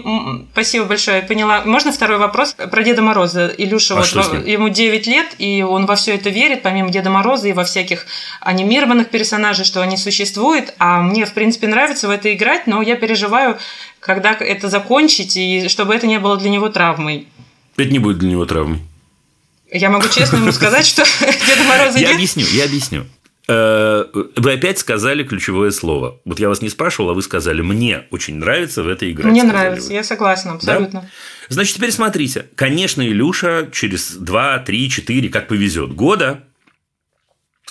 спасибо большое, поняла. Можно второй вопрос про Деда Мороза? Илюша, а вот ему 9 лет, и он во все это верит, помимо Деда Мороза и во всяких анимированных персонажей, что они существуют. А мне, в принципе, нравится в это играть, но я переживаю, когда это закончить, и чтобы это не было для него травмой. Это не будет для него травмой. Я могу честно ему сказать, что (laughs) (laughs) Деда Мороза Я объясню, я объясню. Э, вы опять сказали ключевое слово. Вот я вас не спрашивал, а вы сказали, мне очень нравится в это играть. Мне нравится, вы. я согласна, абсолютно. Да? Значит, теперь смотрите. Конечно, Илюша через 2, 3, 4, как повезет, года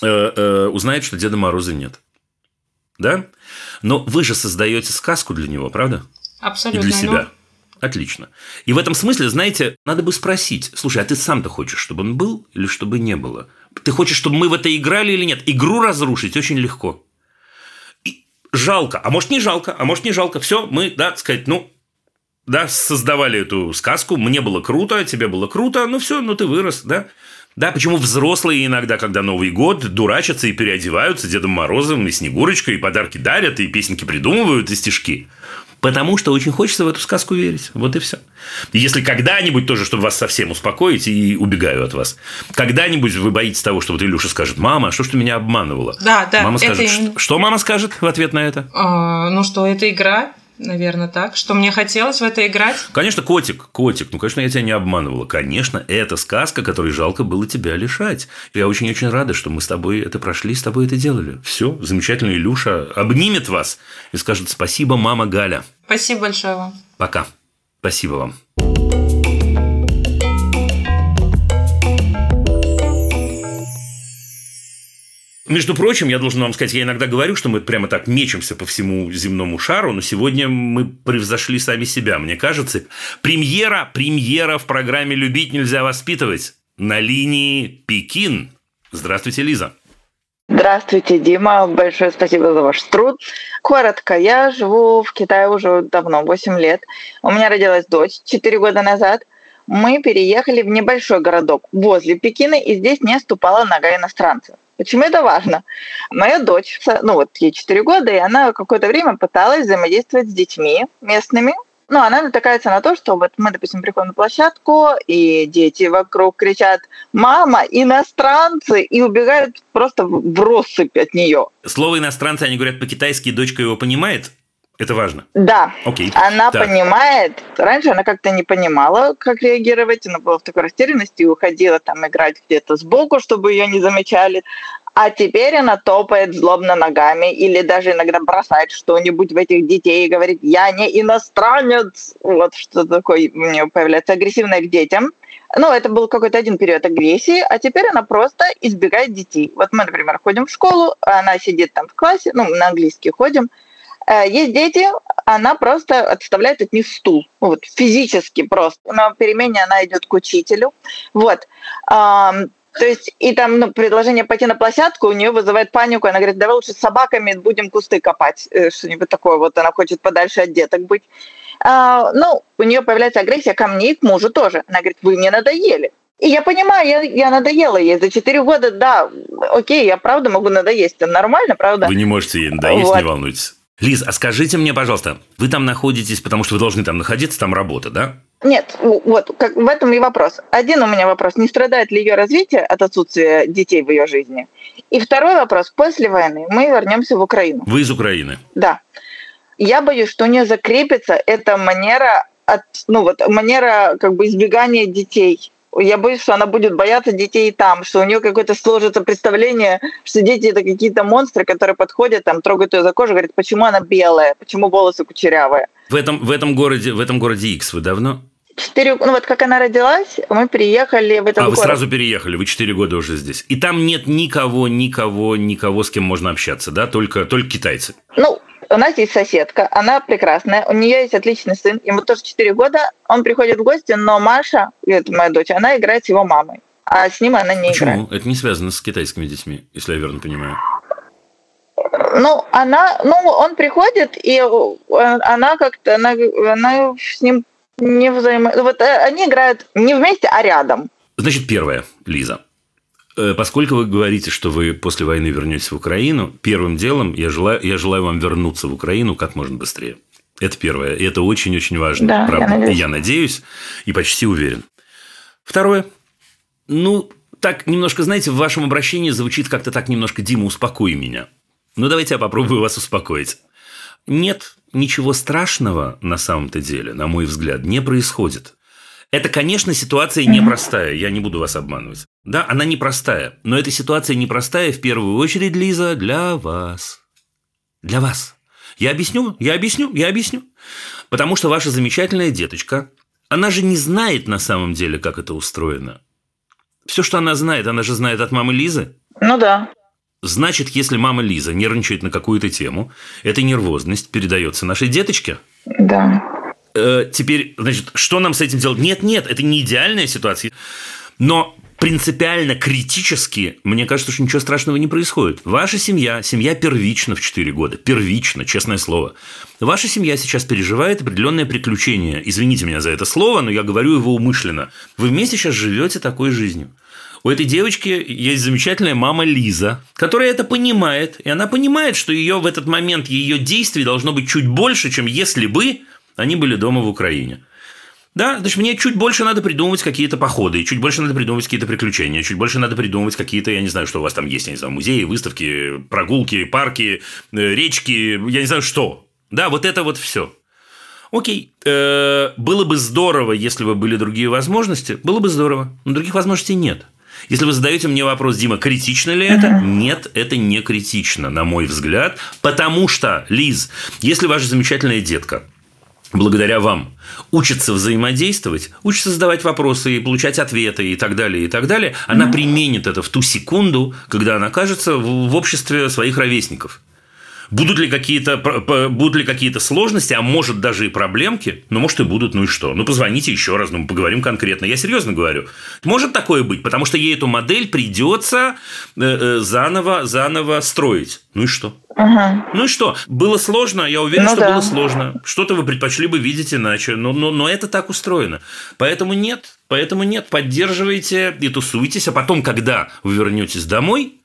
э, э, узнает, что Деда Мороза нет. Да? Но вы же создаете сказку для него, правда? Абсолютно. И для себя. Ну... Отлично. И в этом смысле, знаете, надо бы спросить, слушай, а ты сам-то хочешь, чтобы он был или чтобы не было? Ты хочешь, чтобы мы в это играли или нет? Игру разрушить очень легко. И жалко, а может не жалко, а может не жалко. Все, мы, да, сказать, ну, да, создавали эту сказку, мне было круто, тебе было круто, ну все, ну ты вырос, да. Да, почему взрослые иногда, когда Новый год, дурачатся и переодеваются Дедом Морозом и Снегурочкой, и подарки дарят, и песенки придумывают, и стишки. Потому что очень хочется в эту сказку верить. Вот и все. Если когда-нибудь тоже, чтобы вас совсем успокоить, и убегаю от вас, когда-нибудь вы боитесь того, что вот Илюша скажет, мама, а что ж ты меня обманывала? Да, да. Мама скажет, это... что мама скажет в ответ на это? А, ну, что это игра, наверное, так. Что мне хотелось в это играть? Конечно, котик, котик. Ну, конечно, я тебя не обманывала. Конечно, это сказка, которой жалко было тебя лишать. Я очень-очень рада, что мы с тобой это прошли, с тобой это делали. Все, замечательно, Илюша обнимет вас и скажет спасибо, мама Галя. Спасибо большое вам. Пока. Спасибо вам. Между прочим, я должен вам сказать, я иногда говорю, что мы прямо так мечемся по всему земному шару, но сегодня мы превзошли сами себя. Мне кажется, премьера, премьера в программе «Любить нельзя воспитывать» на линии Пекин. Здравствуйте, Лиза. Здравствуйте, Дима. Большое спасибо за ваш труд. Коротко, я живу в Китае уже давно, 8 лет. У меня родилась дочь 4 года назад. Мы переехали в небольшой городок возле Пекина, и здесь не ступала нога иностранцев. Почему это важно? Моя дочь, ну вот ей 4 года, и она какое-то время пыталась взаимодействовать с детьми местными, ну, она натыкается на то, что вот мы, допустим, приходим на площадку, и дети вокруг кричат «Мама, иностранцы!» и убегают просто в россыпь от нее. Слово «иностранцы» они говорят по-китайски, дочка его понимает? Это важно. Да. Окей. Она так. понимает. Раньше она как-то не понимала, как реагировать. Она была в такой растерянности и уходила там играть где-то сбоку, чтобы ее не замечали. А теперь она топает злобно ногами или даже иногда бросает что-нибудь в этих детей и говорит, я не иностранец. Вот что такое у нее появляется агрессивное к детям. Ну, это был какой-то один период агрессии, а теперь она просто избегает детей. Вот мы, например, ходим в школу, она сидит там в классе, ну, на английский ходим, есть дети, она просто отставляет от них стул. Вот, физически просто. На перемене она идет к учителю. Вот. То есть, и там ну, предложение пойти на площадку у нее вызывает панику. Она говорит, давай лучше с собаками будем кусты копать. Э, что-нибудь такое. Вот она хочет подальше от деток быть. А, ну, у нее появляется агрессия ко мне и к мужу тоже. Она говорит, вы мне надоели. И я понимаю, я, я надоела ей. За 4 года, да, окей, я правда могу надоесть. Это нормально, правда? Вы не можете ей надоесть, вот. не волнуйтесь. Лиз, а скажите мне, пожалуйста, вы там находитесь, потому что вы должны там находиться, там работа, да? Нет, вот как, в этом и вопрос. Один у меня вопрос, не страдает ли ее развитие от отсутствия детей в ее жизни? И второй вопрос, после войны мы вернемся в Украину. Вы из Украины? Да. Я боюсь, что у нее закрепится эта манера, от, ну вот манера как бы избегания детей я боюсь, что она будет бояться детей там, что у нее какое-то сложится представление, что дети это какие-то монстры, которые подходят, там, трогают ее за кожу, говорят, почему она белая, почему волосы кучерявые. В этом, в этом городе, в этом городе X вы давно? Четыре, ну вот как она родилась, мы переехали в этот а, город. вы сразу переехали, вы четыре года уже здесь. И там нет никого, никого, никого, с кем можно общаться, да? Только, только китайцы. Ну, у нас есть соседка, она прекрасная, у нее есть отличный сын, ему тоже 4 года, он приходит в гости, но Маша, это моя дочь, она играет с его мамой, а с ним она не Почему? играет. Это не связано с китайскими детьми, если я верно понимаю. Ну, она, ну, он приходит, и э, она как-то, она, она с ним не взаимо... Вот э, они играют не вместе, а рядом. Значит, первое, Лиза. Э, поскольку вы говорите, что вы после войны вернетесь в Украину, первым делом я желаю, я желаю вам вернуться в Украину как можно быстрее. Это первое. И это очень-очень важно. Да, правда. Я надеюсь. я надеюсь и почти уверен. Второе. Ну, так немножко, знаете, в вашем обращении звучит как-то так немножко «Дима, успокой меня». Ну, давайте я попробую вас успокоить. Нет ничего страшного на самом-то деле, на мой взгляд, не происходит. Это, конечно, ситуация непростая, я не буду вас обманывать. Да, она непростая, но эта ситуация непростая в первую очередь, Лиза, для вас. Для вас. Я объясню, я объясню, я объясню. Потому что ваша замечательная деточка, она же не знает на самом деле, как это устроено. Все, что она знает, она же знает от мамы Лизы. Ну да. Значит, если мама Лиза нервничает на какую-то тему, эта нервозность передается нашей деточке. Да. Э, теперь, значит, что нам с этим делать? Нет, нет, это не идеальная ситуация. Но принципиально, критически, мне кажется, что ничего страшного не происходит. Ваша семья, семья первична в 4 года. Первично, честное слово. Ваша семья сейчас переживает определенное приключение. Извините меня за это слово, но я говорю его умышленно. Вы вместе сейчас живете такой жизнью. У этой девочки есть замечательная мама Лиза, которая это понимает, и она понимает, что ее в этот момент ее действий должно быть чуть больше, чем если бы они были дома в Украине. Да, значит, мне чуть больше надо придумывать какие-то походы, чуть больше надо придумывать какие-то приключения, чуть больше надо придумывать какие-то, я не знаю, что у вас там есть, я не знаю, музеи, выставки, прогулки, парки, э, речки, я не знаю, что. Да, вот это вот все. Окей, э, было бы здорово, если бы были другие возможности, было бы здорово, но других возможностей нет. Если вы задаете мне вопрос, Дима, критично ли это? Uh-huh. Нет, это не критично, на мой взгляд, потому что, Лиз, если ваша замечательная детка благодаря вам учится взаимодействовать, учится задавать вопросы и получать ответы и так далее, и так далее, она mm-hmm. применит это в ту секунду, когда она окажется в обществе своих ровесников. Будут ли какие-то будут ли какие-то сложности, а может даже и проблемки? Ну, может и будут, ну и что? Ну, позвоните еще раз, ну, мы поговорим конкретно. Я серьезно говорю. Может такое быть, потому что ей эту модель придется э, э, заново, заново строить. Ну и что? Ага. Ну и что? Было сложно, я уверен, ну, что да. было сложно. Что-то вы предпочли бы видеть иначе, но, но, но это так устроено. Поэтому нет, поэтому нет, поддерживайте и тусуйтесь, а потом, когда вы вернетесь домой,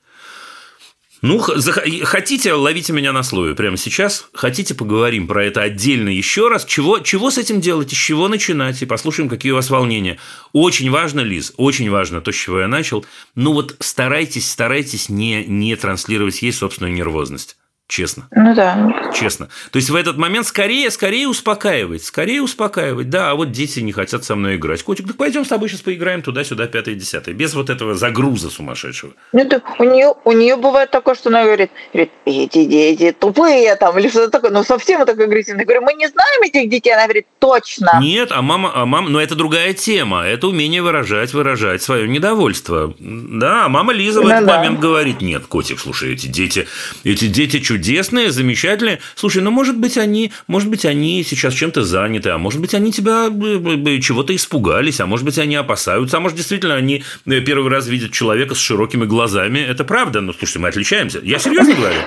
ну, хотите, ловите меня на слове прямо сейчас. Хотите, поговорим про это отдельно еще раз. Чего, чего с этим делать, с чего начинать, и послушаем, какие у вас волнения. Очень важно, Лиз, очень важно то, с чего я начал. Ну вот старайтесь, старайтесь не, не транслировать ей собственную нервозность. Честно. Ну да. Честно. То есть в этот момент скорее, скорее успокаивать, скорее успокаивать. Да, а вот дети не хотят со мной играть. Котик, так пойдем с тобой сейчас поиграем туда-сюда, пятое, десятое. Без вот этого загруза сумасшедшего. Ну, так у нее, у нее бывает такое, что она говорит, говорит, эти дети тупые там, или что-то такое, ну совсем так агрессивно. Я говорю, мы не знаем этих детей. Она говорит, точно. Нет, а мама, а мама, но это другая тема. Это умение выражать, выражать свое недовольство. Да, а мама Лиза в ну, этот да. момент говорит, нет, котик, слушай, эти дети, эти дети чуть чудесные, замечательные. Слушай, ну, может быть, они, может быть, они сейчас чем-то заняты, а может быть, они тебя э, чего-то испугались, а может быть, они опасаются, а может, действительно, они э, первый раз видят человека с широкими глазами. Это правда. Ну, слушайте, мы отличаемся. Я серьезно говорю.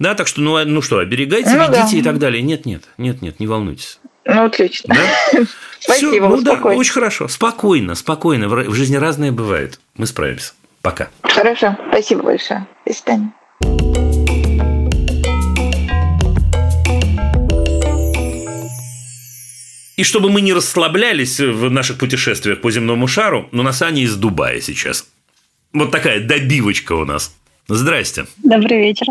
Да, так что, ну, а, ну что, оберегайте, ну, ведите да. и так далее. Нет, нет, нет, нет, не волнуйтесь. Ну, отлично. Да? (laughs) Спасибо, Все, ну, да, очень хорошо. Спокойно, спокойно. В жизни разное бывает. Мы справимся. Пока. Хорошо, спасибо большое. До свидания. И чтобы мы не расслаблялись в наших путешествиях по земному шару, но на Сане из Дубая сейчас. Вот такая добивочка у нас. Здрасте. Добрый вечер.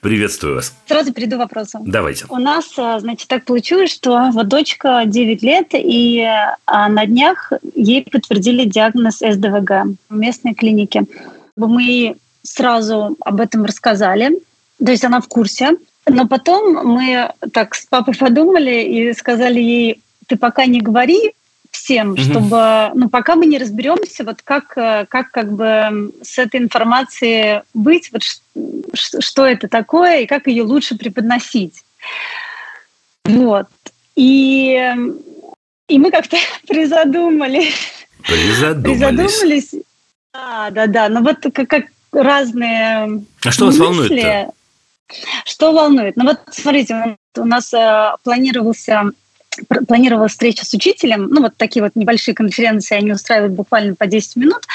Приветствую вас. Сразу перейду вопросом. Давайте. У нас, э, значит, так получилось, что вот дочка 9 лет, и а на днях ей подтвердили диагноз СДВГ в местной клинике. Мы сразу об этом рассказали, то есть она в курсе. Но потом мы так с папой подумали и сказали ей, ты пока не говори, всем, угу. чтобы, ну, пока мы не разберемся, вот как, э, как как бы с этой информацией быть, вот что это такое и как ее лучше преподносить. Вот. И, и мы как-то (laughs) призадумались. Призадумались. Призадумались. Да, да, да. Но вот как, как разные А что мысли. вас волнует Что волнует? Ну вот смотрите, у нас э, планировался планировала встреча с учителем, ну вот такие вот небольшие конференции они устраивают буквально по 10 минут,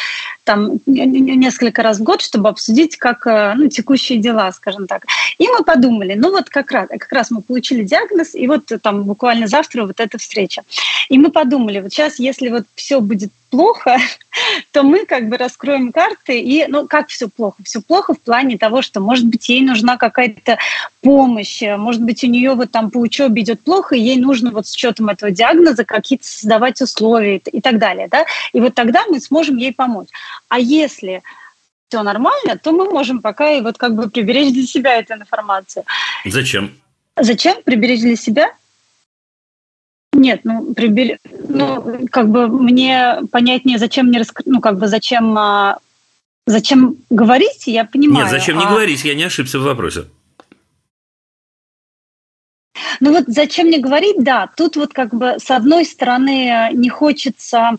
там несколько раз в год, чтобы обсудить как э, ну, текущие дела, скажем так. И мы подумали, ну вот как раз, как раз мы получили диагноз, и вот там буквально завтра вот эта встреча. И мы подумали, вот сейчас, если вот все будет плохо, (laughs) то мы как бы раскроем карты и, ну, как все плохо? Все плохо в плане того, что, может быть, ей нужна какая-то помощь, может быть, у нее вот там по учебе идет плохо, и ей нужно вот с учетом этого диагноза какие-то создавать условия и так далее, да, и вот тогда мы сможем ей помочь. А если все нормально, то мы можем пока и вот как бы приберечь для себя эту информацию. Зачем? Зачем приберечь для себя? Нет, ну, прибери... ну, как бы мне понятнее, зачем мне раск... ну, как бы зачем, а... зачем говорить, я понимаю. Нет, зачем не а... говорить, я не ошибся в вопросе. Ну вот зачем мне говорить, да, тут вот как бы с одной стороны не хочется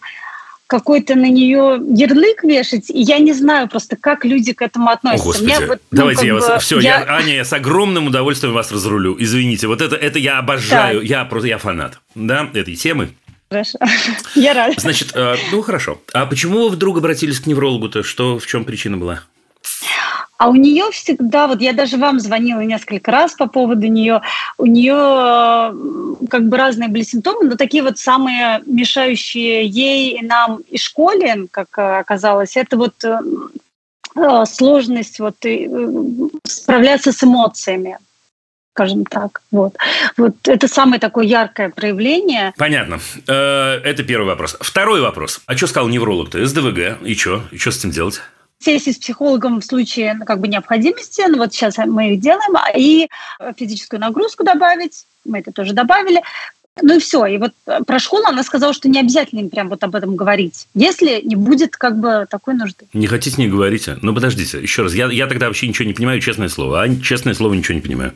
какой-то на нее ярлык вешать, и я не знаю просто, как люди к этому относятся. О, Господи. Меня вот, ну, Давайте я вас... Все, я... Я, Аня, я с огромным удовольствием вас разрулю. Извините, вот это, это я обожаю. Так. Я просто я фанат да, этой темы. Хорошо. (laughs) Я рад. Значит, э, ну хорошо. А почему вы вдруг обратились к неврологу-то? Что, в чем причина была? А у нее всегда, вот я даже вам звонила несколько раз по поводу нее, у нее как бы разные были симптомы, но такие вот самые мешающие ей и нам и школе, как э, оказалось, это вот э, э, сложность вот справляться с эмоциями скажем так. Вот. вот это самое такое яркое проявление. Понятно. Это первый вопрос. Второй вопрос. А что сказал невролог-то? СДВГ. И что? И что с этим делать? Сессии с психологом в случае ну, как бы необходимости, ну вот сейчас мы их делаем, а и физическую нагрузку добавить, мы это тоже добавили, ну и все. И вот про школу она сказала, что не обязательно им прям вот об этом говорить, если не будет как бы такой нужды. Не хотите, не говорите. Ну, подождите, еще раз. Я, я тогда вообще ничего не понимаю, честное слово. А честное слово ничего не понимаю.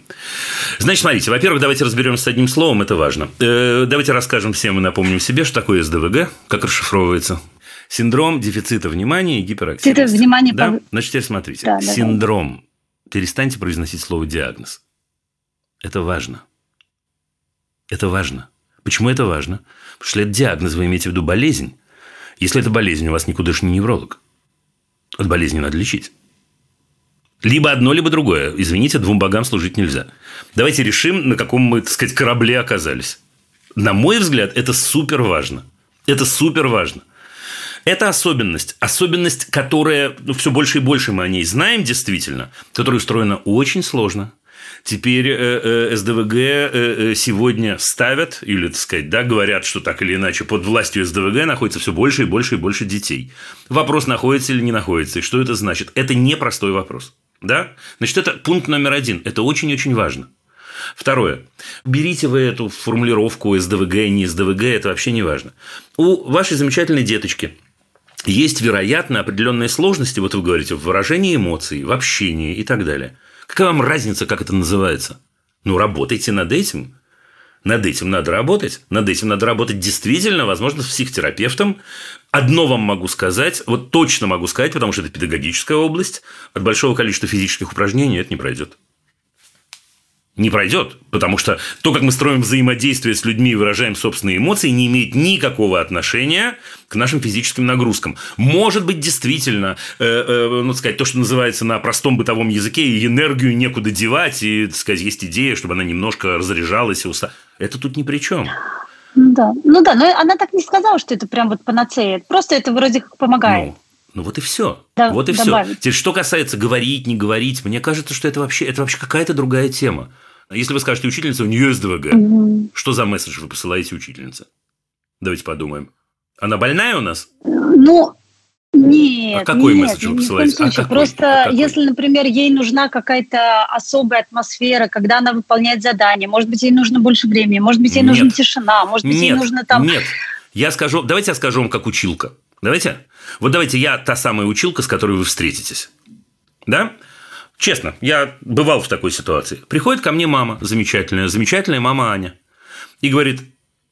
Значит, смотрите. Во-первых, давайте разберемся с одним словом, это важно. Э, давайте расскажем всем и напомним себе, что такое СДВГ, как расшифровывается. Синдром дефицита внимания и гиперактивности. Дефицит внимания. Да? По... Значит, теперь смотрите. Да, Синдром. Да. Перестаньте произносить слово диагноз. Это важно. Это важно. Почему это важно? Потому что это диагноз, вы имеете в виду болезнь. Если это болезнь, у вас никудышний невролог. От болезни надо лечить. Либо одно, либо другое. Извините, двум богам служить нельзя. Давайте решим, на каком мы, так сказать, корабле оказались. На мой взгляд, это супер важно. Это супер важно. Это особенность. Особенность, которая, ну, все больше и больше мы о ней знаем действительно, которая устроена очень сложно. Теперь э, э, СДВГ э, э, сегодня ставят, или, так сказать, да, говорят, что так или иначе под властью СДВГ находится все больше и больше и больше детей. Вопрос, находится или не находится, и что это значит? Это непростой вопрос. Да? Значит, это пункт номер один. Это очень-очень важно. Второе. Берите вы эту формулировку СДВГ, не СДВГ, это вообще не важно. У вашей замечательной деточки – есть, вероятно, определенные сложности, вот вы говорите, в выражении эмоций, в общении и так далее. Какая вам разница, как это называется? Ну, работайте над этим. Над этим надо работать. Над этим надо работать действительно, возможно, с психотерапевтом. Одно вам могу сказать, вот точно могу сказать, потому что это педагогическая область. От большого количества физических упражнений это не пройдет не пройдет, потому что то, как мы строим взаимодействие с людьми и выражаем собственные эмоции, не имеет никакого отношения к нашим физическим нагрузкам. Может быть, действительно, э, э, ну, сказать, то, что называется на простом бытовом языке, и энергию некуда девать, и, так сказать, есть идея, чтобы она немножко разряжалась и уста... Это тут ни при чем. Да, ну да, но она так не сказала, что это прям вот панацея. Просто это вроде как помогает. Ну, ну вот и все. Да, вот и добавить. все. Теперь, что касается говорить, не говорить, мне кажется, что это вообще, это вообще какая-то другая тема. Если вы скажете учительница, у нее СДВГ, угу. что за месседж вы посылаете учительнице? Давайте подумаем. Она больная у нас? Ну, нет. А какой нет, месседж вы посылаете? А какой? Просто, а какой? если, например, ей нужна какая-то особая атмосфера, когда она выполняет задание, может быть, ей нужно больше времени, может быть, ей нет. нужна тишина, может быть, нет. ей нужно там... Нет, я скажу, давайте я скажу вам как училка. Давайте? Вот давайте я та самая училка, с которой вы встретитесь. Да? Честно, я бывал в такой ситуации. Приходит ко мне мама замечательная, замечательная мама Аня. И говорит,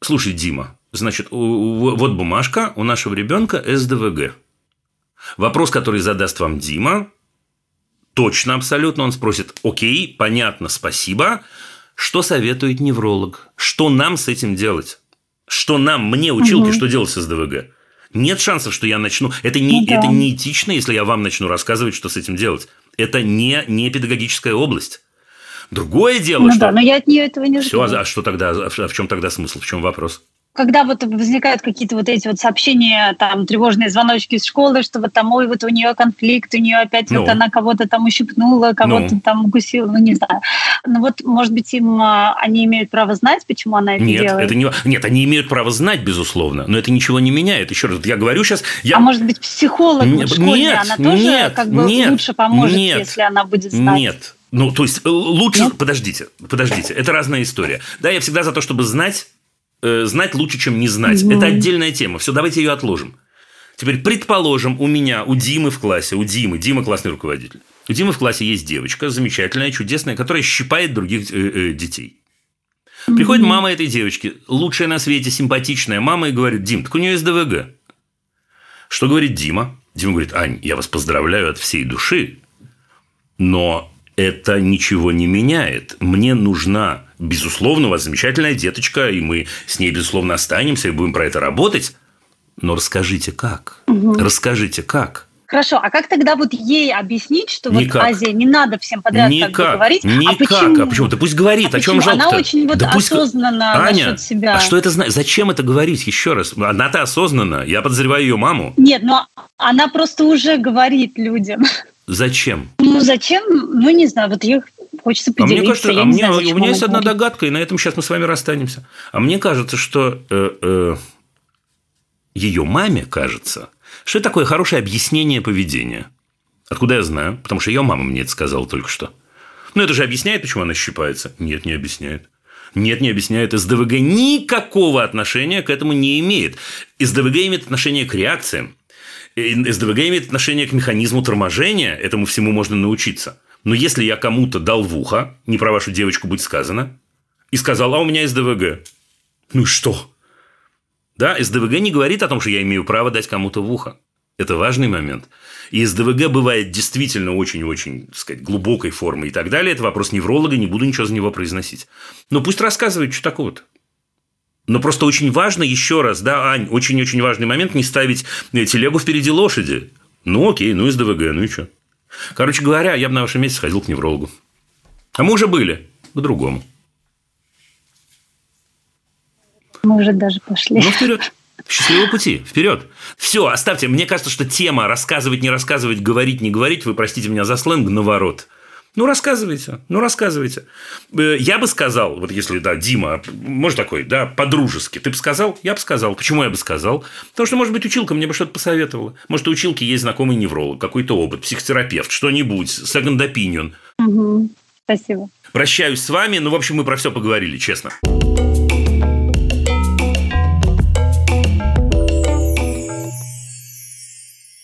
слушай, Дима, значит, вот бумажка, у нашего ребенка СДВГ. Вопрос, который задаст вам Дима, точно абсолютно, он спросит, окей, понятно, спасибо, что советует невролог? Что нам с этим делать? Что нам, мне, училки, угу. что делать с СДВГ? Нет шансов, что я начну. Это не, ну, да. это не этично, если я вам начну рассказывать, что с этим делать. Это не, не педагогическая область. Другое дело, ну что... да, но я от нее этого не жду. Все, а что тогда, а в чем тогда смысл, в чем вопрос? Когда вот возникают какие-то вот эти вот сообщения, там, тревожные звоночки из школы, что вот там, ой, вот у нее конфликт, у нее опять ну. вот она кого-то там ущипнула, кого-то ну. там укусила, ну, не знаю. Ну, вот, может быть, им а, они имеют право знать, почему она это нет, делает? Это не, нет, они имеют право знать, безусловно, но это ничего не меняет. Еще раз, я говорю сейчас... Я... А может быть, психолог нет, вот школьный, нет, она тоже нет, как бы нет, лучше поможет, нет, если она будет знать? Нет, ну, то есть, э, лучше... Нет? Подождите, подождите, это разная история. Да, я всегда за то, чтобы знать знать лучше, чем не знать. Угу. Это отдельная тема. Все, давайте ее отложим. Теперь, предположим, у меня, у Димы в классе, у Димы, Дима классный руководитель. У Димы в классе есть девочка, замечательная, чудесная, которая щипает других э, э, детей. Приходит мама этой девочки, лучшая на свете, симпатичная мама, и говорит, Дим, так у нее СДВГ. Что говорит Дима? Дима говорит, Ань, я вас поздравляю от всей души, но это ничего не меняет. Мне нужна, безусловно, у вас замечательная деточка, и мы с ней, безусловно, останемся и будем про это работать. Но расскажите, как? Угу. Расскажите, как? Хорошо, а как тогда вот ей объяснить, что Никак. вот Азия не надо всем подряд Никак. как бы говорить? А Никак. А почему? А почему? Да пусть говорит, а о чем жалко Она очень вот да пусть... осознанно Аня, насчет себя. А что это значит? Зачем это говорить? Еще раз. Она-то осознанно. Я подозреваю ее маму. Нет, но она просто уже говорит людям. Зачем? Ну, зачем? Ну, не знаю, вот их хочется поделиться. А мне кажется, а мне, знаю, у меня есть одна догадка, и на этом сейчас мы с вами расстанемся. А мне кажется, что э, э, ее маме кажется, что это такое хорошее объяснение поведения. Откуда я знаю? Потому что ее мама мне это сказала только что. Ну, это же объясняет, почему она щипается? Нет, не объясняет. Нет, не объясняет. СДВГ никакого отношения к этому не имеет. СДВГ имеет отношение к реакциям. СДВГ имеет отношение к механизму торможения, этому всему можно научиться. Но если я кому-то дал в ухо, не про вашу девочку будет сказано, и сказал, а у меня СДВГ. Ну и что? Да, СДВГ не говорит о том, что я имею право дать кому-то в ухо. Это важный момент. И СДВГ бывает действительно очень-очень, так сказать, глубокой формы и так далее. Это вопрос невролога, не буду ничего за него произносить. Но пусть рассказывает, что такого-то. Но просто очень важно, еще раз, да, Ань, очень-очень важный момент, не ставить э, телегу впереди лошади. Ну, окей, ну, из ДВГ, ну и что? Короче говоря, я бы на вашем месте сходил к неврологу. А мы уже были, к другому. Мы уже даже пошли. Ну, вперед. Счастливого пути, вперед. Все, оставьте. Мне кажется, что тема рассказывать, не рассказывать, говорить, не говорить, вы простите меня за сленг, наворот. Ну, рассказывайте, ну, рассказывайте. Э, я бы сказал, вот если, да, Дима, может такой, да, по-дружески, ты бы сказал? Я бы сказал. Почему я бы сказал? Потому что, может быть, училка мне бы что-то посоветовала. Может, у училки есть знакомый невролог, какой-то опыт, психотерапевт, что-нибудь, second opinion. Угу. Спасибо. Прощаюсь с вами. Ну, в общем, мы про все поговорили, честно.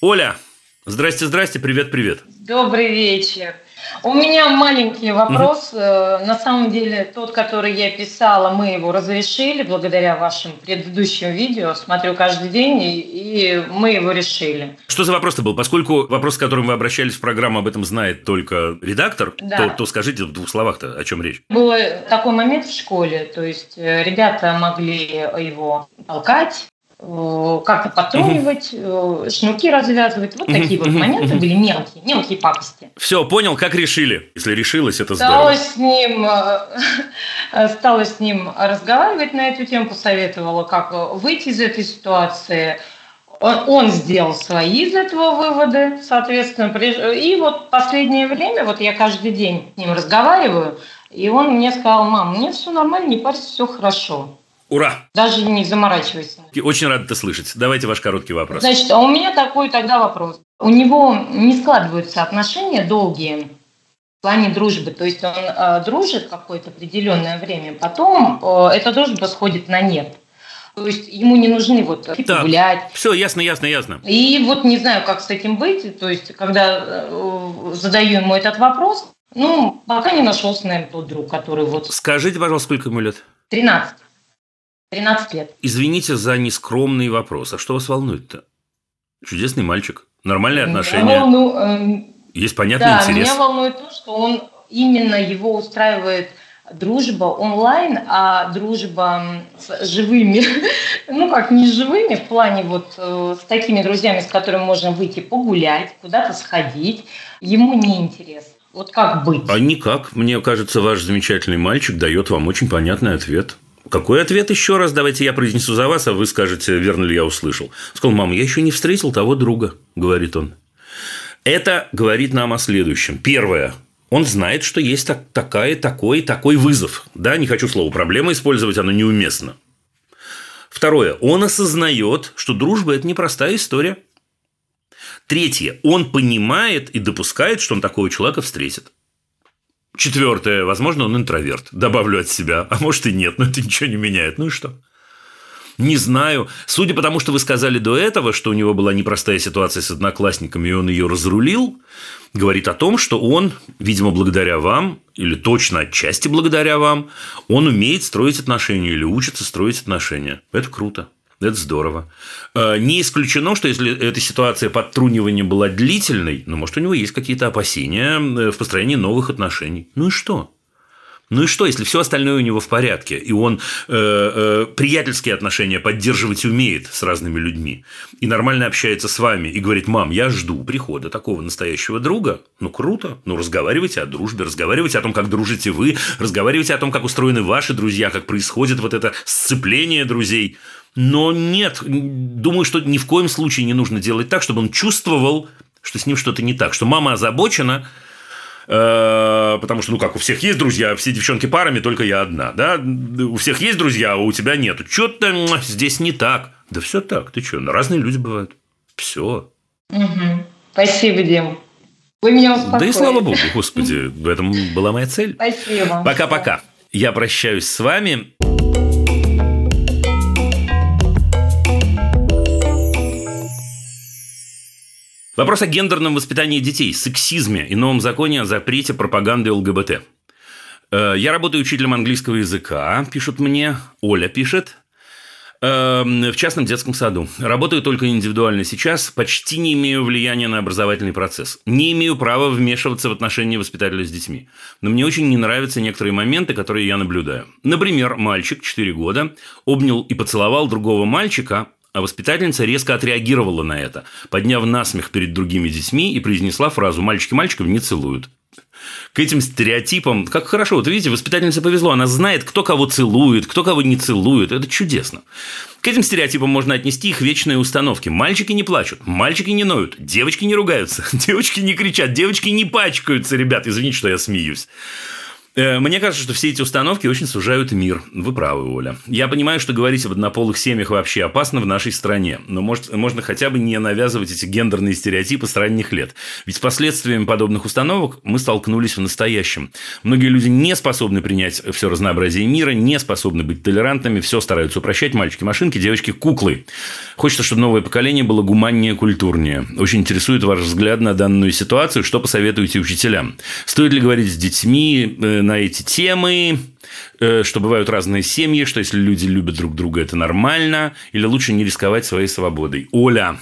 Оля, здрасте, здрасте, привет, привет. Добрый вечер. У меня маленький вопрос. Угу. На самом деле, тот, который я писала, мы его разрешили благодаря вашим предыдущим видео. Смотрю каждый день, и мы его решили. Что за вопрос-то был? Поскольку вопрос, с которым вы обращались в программу, об этом знает только редактор, да. то, то скажите в двух словах-то, о чем речь. Был такой момент в школе, то есть э, ребята могли его толкать, как-то потрунивать, угу. шнурки развязывать. Вот такие вот моменты были мелкие, мелкие пакости. Все, понял, как решили. Если решилось, это стала здорово. С ним, э, (laughs) стала с ним разговаривать на эту тему, посоветовала, как выйти из этой ситуации. Он, он сделал свои из этого выводы, соответственно. И вот последнее время, вот я каждый день с ним разговариваю, и он мне сказал, мам, мне все нормально, не парься, все хорошо. Ура! Даже не заморачивайся. Очень рад это слышать. Давайте ваш короткий вопрос. Значит, а у меня такой тогда вопрос. У него не складываются отношения долгие в плане дружбы. То есть он э, дружит какое-то определенное время, потом э, эта дружба сходит на нет. То есть ему не нужны вот да. гулять. Все, ясно, ясно, ясно. И вот не знаю, как с этим быть. То есть, когда э, задаю ему этот вопрос, ну, пока не нашелся, наверное, тот друг, который вот... Скажите, пожалуйста, сколько ему лет? 13. 13 лет. Извините за нескромный вопрос. А что вас волнует-то? Чудесный мальчик. Нормальные отношения. Волну, э, Есть понятный да, интерес. Меня волнует то, что он именно его устраивает дружба онлайн, а дружба с живыми, (laughs) ну как не живыми, в плане вот э, с такими друзьями, с которыми можно выйти погулять, куда-то сходить, ему не интересно. Вот как быть? А никак. Мне кажется, ваш замечательный мальчик дает вам очень понятный ответ. Какой ответ еще раз? Давайте я произнесу за вас, а вы скажете, верно ли я услышал. Сказал, мама, я еще не встретил того друга, говорит он. Это говорит нам о следующем. Первое. Он знает, что есть так, такая, такой, такой вызов. Да, не хочу слово проблема использовать, оно неуместно. Второе. Он осознает, что дружба – это непростая история. Третье. Он понимает и допускает, что он такого человека встретит. Четвертое. Возможно, он интроверт. Добавлю от себя. А может и нет, но это ничего не меняет. Ну и что? Не знаю. Судя по тому, что вы сказали до этого, что у него была непростая ситуация с одноклассниками, и он ее разрулил, говорит о том, что он, видимо, благодаря вам, или точно отчасти благодаря вам, он умеет строить отношения или учится строить отношения. Это круто. Это здорово. Э, не исключено, что если эта ситуация подтрунивания была длительной, ну, может, у него есть какие-то опасения э, в построении новых отношений. Ну и что? Ну и что, если все остальное у него в порядке, и он э, э, приятельские отношения поддерживать умеет с разными людьми, и нормально общается с вами, и говорит, мам, я жду прихода такого настоящего друга, ну круто, ну разговаривайте о дружбе, разговаривайте о том, как дружите вы, разговаривайте о том, как устроены ваши друзья, как происходит вот это сцепление друзей. Но нет, думаю, что ни в коем случае не нужно делать так, чтобы он чувствовал, что с ним что-то не так, что мама озабочена, э, потому что, ну как, у всех есть друзья, все девчонки парами, только я одна, да? У всех есть друзья, а у тебя нет. Что-то здесь не так. Да все так, ты что, разные люди бывают. Все. Угу. Спасибо, Дим. Вы меня успокоили. Да и слава богу, (laughs) господи, в этом была моя цель. Спасибо. Пока-пока. Я прощаюсь с вами. Вопрос о гендерном воспитании детей, сексизме и новом законе о запрете пропаганды ЛГБТ. Э, я работаю учителем английского языка, пишут мне. Оля пишет. Эм, в частном детском саду. Работаю только индивидуально сейчас, почти не имею влияния на образовательный процесс. Не имею права вмешиваться в отношения воспитателя с детьми. Но мне очень не нравятся некоторые моменты, которые я наблюдаю. Например, мальчик, 4 года, обнял и поцеловал другого мальчика, а воспитательница резко отреагировала на это, подняв насмех перед другими детьми и произнесла фразу «мальчики мальчиков не целуют». К этим стереотипам, как хорошо, вот видите, воспитательнице повезло, она знает, кто кого целует, кто кого не целует, это чудесно. К этим стереотипам можно отнести их вечные установки. Мальчики не плачут, мальчики не ноют, девочки не ругаются, (laughs) девочки не кричат, девочки не пачкаются, ребят, извините, что я смеюсь. Э, мне кажется, что все эти установки очень сужают мир. Вы правы, Оля. Я понимаю, что говорить об однополых семьях вообще опасно в нашей стране, но может, можно хотя бы не навязывать эти гендерные стереотипы с ранних лет. Ведь с последствиями подобных установок мы столкнулись в настоящем. Многие люди не способны принять все разнообразие мира, не способны быть толерантными, все стараются упрощать, мальчики машинки, девочки куклы. Хочется, чтобы новое поколение было гуманнее, культурнее. Очень интересует ваш взгляд на данную ситуацию. Что посоветуете учителям? Стоит ли говорить с детьми э, на эти темы? Э, что бывают разные семьи, что если люди любят друг друга, это нормально, или лучше не рисковать своей свободой. Оля,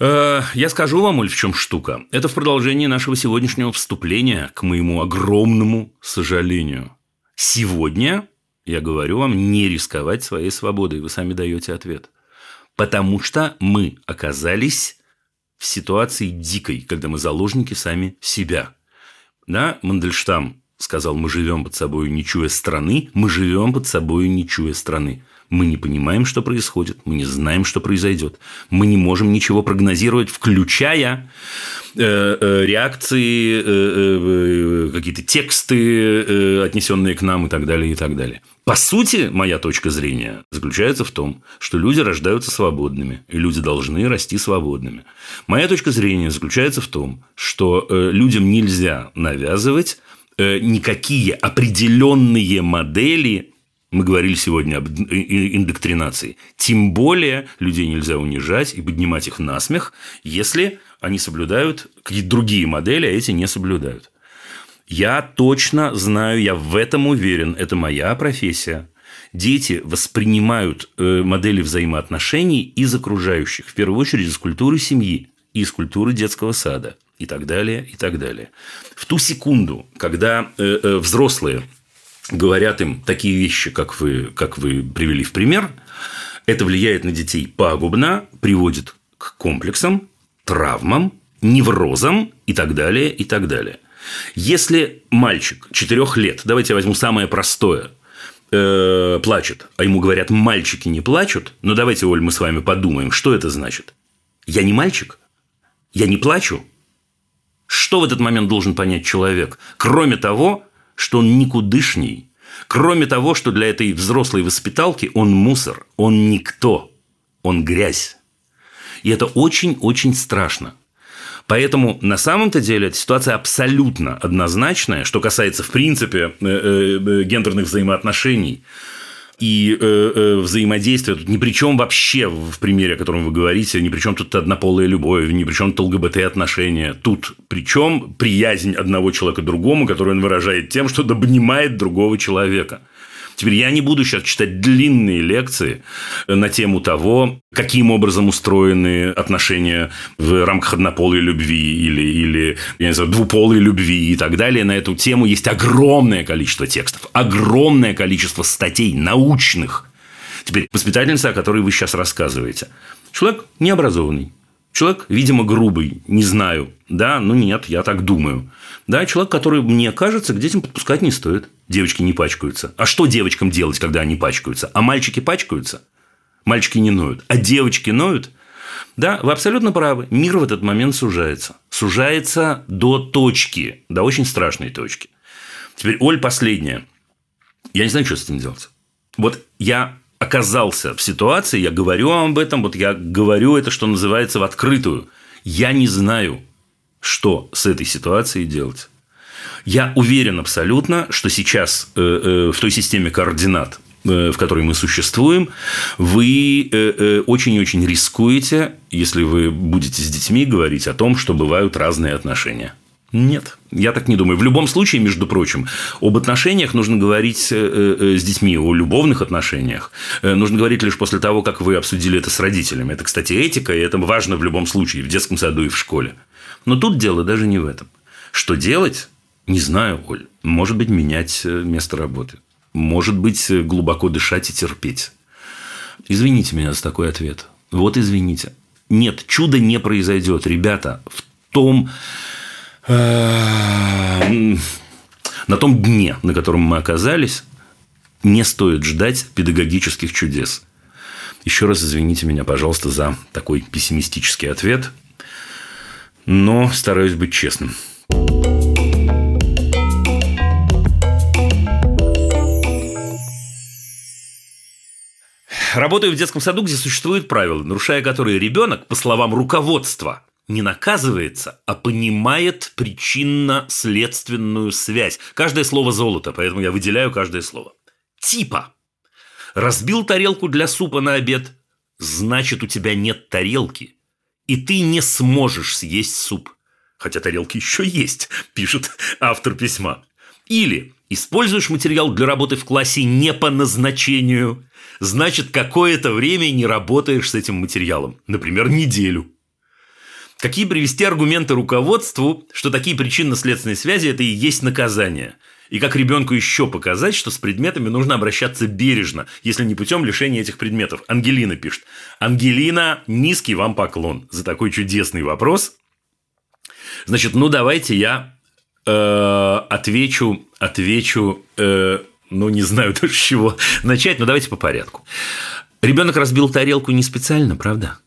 э, я скажу вам, Оль, в чем штука. Это в продолжении нашего сегодняшнего вступления, к моему огромному сожалению. Сегодня я говорю вам не рисковать своей свободой. Вы сами даете ответ. Потому что мы оказались в ситуации дикой, когда мы заложники сами себя. Да, Мандельштам сказал, мы живем под собой, не чуя страны, мы живем под собой, не чуя страны. Мы не понимаем, что происходит, мы не знаем, что произойдет. Мы не можем ничего прогнозировать, включая э, э, реакции, э, какие-то тексты, отнесенные к нам и так далее, и так далее. По сути, моя точка зрения заключается в том, что люди рождаются свободными, и люди должны расти свободными. Моя точка зрения заключается в том, что людям нельзя навязывать никакие определенные модели мы говорили сегодня об индоктринации. Тем более людей нельзя унижать и поднимать их на смех, если они соблюдают какие-то другие модели, а эти не соблюдают. Я точно знаю, я в этом уверен, это моя профессия. Дети воспринимают э, модели взаимоотношений из окружающих, в первую очередь из культуры семьи, из культуры детского сада и так далее, и так далее. В ту секунду, когда э, э, взрослые говорят им такие вещи, как вы, как вы привели в пример, это влияет на детей пагубно, приводит к комплексам, травмам, неврозам и так далее, и так далее. Если мальчик 4 лет, давайте я возьму самое простое, э, плачет, а ему говорят, мальчики не плачут, ну давайте, Оль, мы с вами подумаем, что это значит. Я не мальчик, я не плачу. Что в этот момент должен понять человек? Кроме того, что он никудышний. Кроме того, что для этой взрослой воспиталки он мусор, он никто, он грязь. И это очень-очень страшно. Поэтому на самом-то деле эта ситуация абсолютно однозначная, что касается, в принципе, э, э, гендерных взаимоотношений и э, э, взаимодействие тут ни при чем вообще в примере, о котором вы говорите, ни при чем тут однополая любовь, ни при чем тут ЛГБТ-отношения. Тут причем приязнь одного человека другому, которую он выражает тем, что обнимает другого человека. Теперь я не буду сейчас читать длинные лекции на тему того, каким образом устроены отношения в рамках однополой любви или, или я не знаю, двуполой любви и так далее. На эту тему есть огромное количество текстов, огромное количество статей научных. Теперь воспитательница, о которой вы сейчас рассказываете. Человек необразованный, Человек, видимо, грубый, не знаю. Да, ну нет, я так думаю. Да, человек, который, мне кажется, к детям подпускать не стоит. Девочки не пачкаются. А что девочкам делать, когда они пачкаются? А мальчики пачкаются? Мальчики не ноют. А девочки ноют? Да, вы абсолютно правы. Мир в этот момент сужается. Сужается до точки, до очень страшной точки. Теперь, Оль, последняя. Я не знаю, что с этим делать. Вот я оказался в ситуации, я говорю вам об этом, вот я говорю это, что называется, в открытую. Я не знаю, что с этой ситуацией делать. Я уверен абсолютно, что сейчас э, э, в той системе координат, э, в которой мы существуем, вы очень-очень рискуете, если вы будете с детьми говорить о том, что бывают разные отношения. Нет, я так не думаю. В любом случае, между прочим, об отношениях нужно говорить э, э, с детьми, о любовных отношениях. Э, нужно говорить лишь после того, как вы обсудили это с родителями. Это, кстати, этика, и это важно в любом случае, в детском саду и в школе. Но тут дело даже не в этом. Что делать? Не знаю, Оль. Может быть, менять место работы. Может быть, глубоко дышать и терпеть. Извините меня за такой ответ. Вот извините. Нет, чудо не произойдет, ребята. В том, на том дне, на котором мы оказались, не стоит ждать педагогических чудес. Еще раз извините меня, пожалуйста, за такой пессимистический ответ, но стараюсь быть честным. Работаю в детском саду, где существуют правила, нарушая которые ребенок, по словам руководства, не наказывается, а понимает причинно-следственную связь. Каждое слово золото, поэтому я выделяю каждое слово. Типа. Разбил тарелку для супа на обед, значит у тебя нет тарелки, и ты не сможешь съесть суп. Хотя тарелки еще есть, (laughs) пишет автор письма. Или используешь материал для работы в классе не по назначению, значит какое-то время не работаешь с этим материалом, например, неделю. Какие привести аргументы руководству, что такие причинно-следственные связи – это и есть наказание? И как ребенку еще показать, что с предметами нужно обращаться бережно, если не путем лишения этих предметов? Ангелина пишет. Ангелина, низкий вам поклон за такой чудесный вопрос. Значит, ну давайте я э, отвечу, отвечу, э, ну не знаю даже с чего начать, но давайте по порядку. Ребенок разбил тарелку не специально, правда?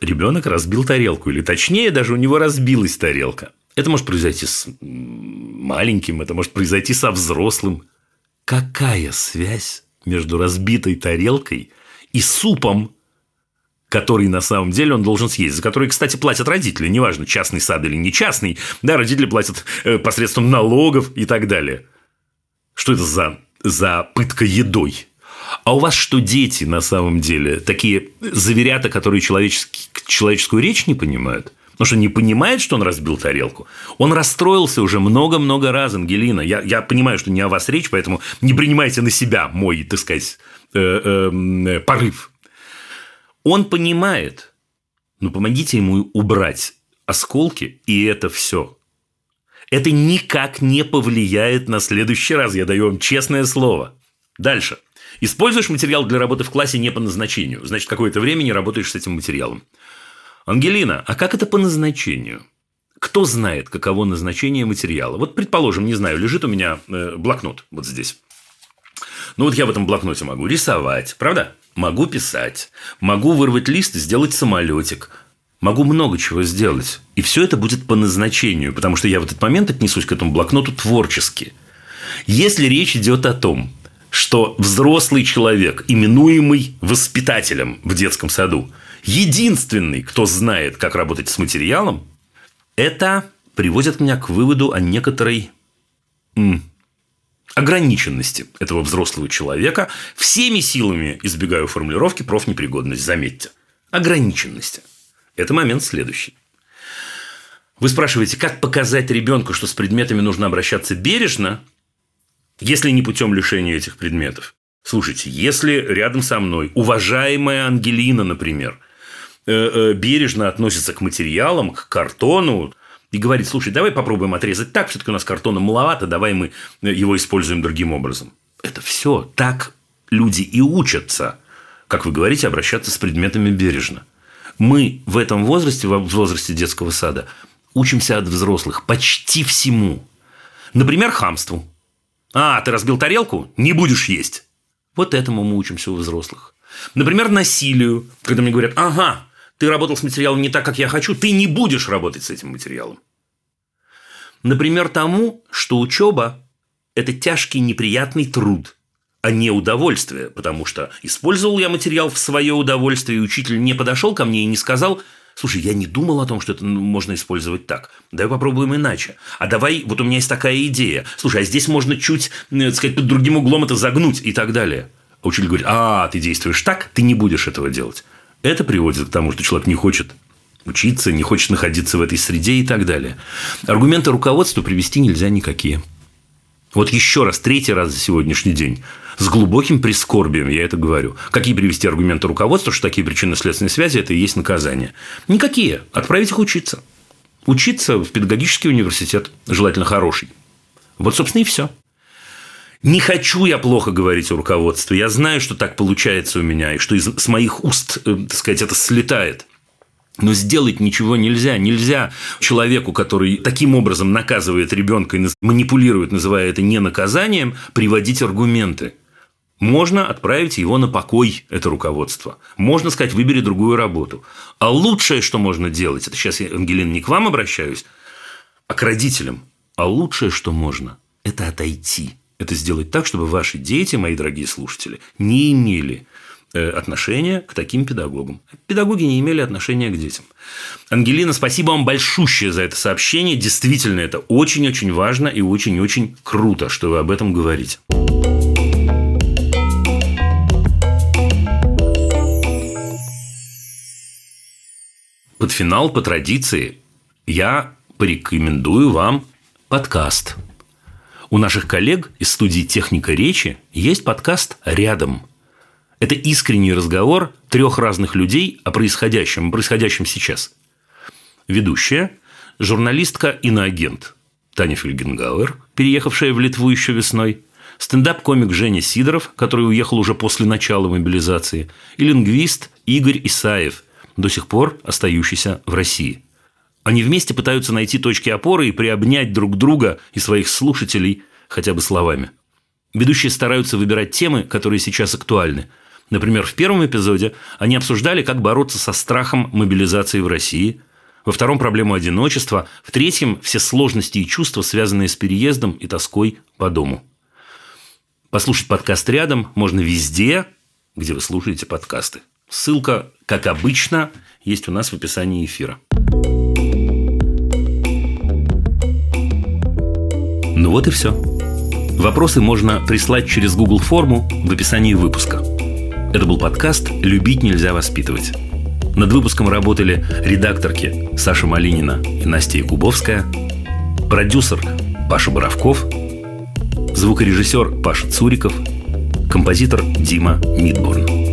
Ребенок разбил тарелку, или точнее, даже у него разбилась тарелка. Это может произойти с маленьким, это может произойти со взрослым. Какая связь между разбитой тарелкой и супом, который на самом деле он должен съесть, за который, кстати, платят родители, неважно, частный сад или не частный, да, родители платят э, посредством налогов и так далее. Что это за, за пытка едой? А у вас что, дети на самом деле? Такие заверята, которые человеческую речь не понимают? Потому что не понимает, что он разбил тарелку. Он расстроился уже много-много раз, Ангелина. Я, я понимаю, что не о вас речь, поэтому не принимайте на себя мой, так сказать, э, э, порыв. Он понимает, но помогите ему убрать осколки, и это все. Это никак не повлияет на следующий раз, я даю вам честное слово. Дальше. Используешь материал для работы в классе не по назначению, значит, какое-то время не работаешь с этим материалом. Ангелина, а как это по назначению? Кто знает, каково назначение материала? Вот, предположим, не знаю, лежит у меня э, блокнот вот здесь. Ну, вот я в этом блокноте могу рисовать, правда? Могу писать, могу вырвать лист и сделать самолетик, могу много чего сделать. И все это будет по назначению, потому что я в этот момент отнесусь к этому блокноту творчески. Если речь идет о том, что взрослый человек, именуемый воспитателем в детском саду, единственный, кто знает, как работать с материалом, это приводит меня к выводу о некоторой м, ограниченности этого взрослого человека. Всеми силами избегаю формулировки профнепригодность, заметьте. Ограниченности. Это момент следующий. Вы спрашиваете, как показать ребенку, что с предметами нужно обращаться бережно, если не путем лишения этих предметов? Слушайте, если рядом со мной уважаемая Ангелина, например, Э, э, бережно относится к материалам, к картону, и говорит, слушай, давай попробуем отрезать так, все-таки у нас картона маловато, давай мы его используем другим образом. Это все так люди и учатся, как вы говорите, обращаться с предметами бережно. Мы в этом возрасте, в возрасте детского сада, учимся от взрослых почти всему. Например, хамству. А, ты разбил тарелку? Не будешь есть. Вот этому мы учимся у взрослых. Например, насилию, когда мне говорят, ага, ты работал с материалом не так, как я хочу, ты не будешь работать с этим материалом. Например, тому, что учеба – это тяжкий неприятный труд, а не удовольствие, потому что использовал я материал в свое удовольствие, и учитель не подошел ко мне и не сказал, слушай, я не думал о том, что это можно использовать так. Давай попробуем иначе. А давай, вот у меня есть такая идея. Слушай, а здесь можно чуть, так сказать, под другим углом это загнуть и так далее. А учитель говорит, а, ты действуешь так, ты не будешь этого делать. Это приводит к тому, что человек не хочет учиться, не хочет находиться в этой среде и так далее. Аргументы руководства привести нельзя никакие. Вот еще раз, третий раз за сегодняшний день. С глубоким прискорбием я это говорю. Какие привести аргументы руководства, что такие причинно-следственные связи – это и есть наказание? Никакие. Отправить их учиться. Учиться в педагогический университет, желательно хороший. Вот, собственно, и все. Не хочу я плохо говорить о руководстве. Я знаю, что так получается у меня, и что из, с моих уст, э, так сказать, это слетает. Но сделать ничего нельзя. Нельзя человеку, который таким образом наказывает ребенка и манипулирует, называя это не наказанием, приводить аргументы. Можно отправить его на покой, это руководство. Можно сказать, выбери другую работу. А лучшее, что можно делать, это сейчас я, Ангелина, не к вам обращаюсь, а к родителям. А лучшее, что можно, это отойти это сделать так, чтобы ваши дети, мои дорогие слушатели, не имели э, отношения к таким педагогам. Педагоги не имели отношения к детям. Ангелина, спасибо вам большущее за это сообщение. Действительно, это очень-очень важно и очень-очень круто, что вы об этом говорите. Под финал, по традиции, я порекомендую вам подкаст. У наших коллег из студии «Техника речи» есть подкаст «Рядом». Это искренний разговор трех разных людей о происходящем, происходящем сейчас. Ведущая – журналистка-иноагент Таня Фельгенгауэр, переехавшая в Литву еще весной, стендап-комик Женя Сидоров, который уехал уже после начала мобилизации, и лингвист Игорь Исаев, до сих пор остающийся в России. Они вместе пытаются найти точки опоры и приобнять друг друга и своих слушателей хотя бы словами. Ведущие стараются выбирать темы, которые сейчас актуальны. Например, в первом эпизоде они обсуждали, как бороться со страхом мобилизации в России, во втором – проблему одиночества, в третьем – все сложности и чувства, связанные с переездом и тоской по дому. Послушать подкаст рядом можно везде, где вы слушаете подкасты. Ссылка, как обычно, есть у нас в описании эфира. Ну вот и все. Вопросы можно прислать через Google форму в описании выпуска. Это был подкаст «Любить нельзя воспитывать». Над выпуском работали редакторки Саша Малинина и Настя Якубовская, продюсер Паша Боровков, звукорежиссер Паша Цуриков, композитор Дима Мидборн.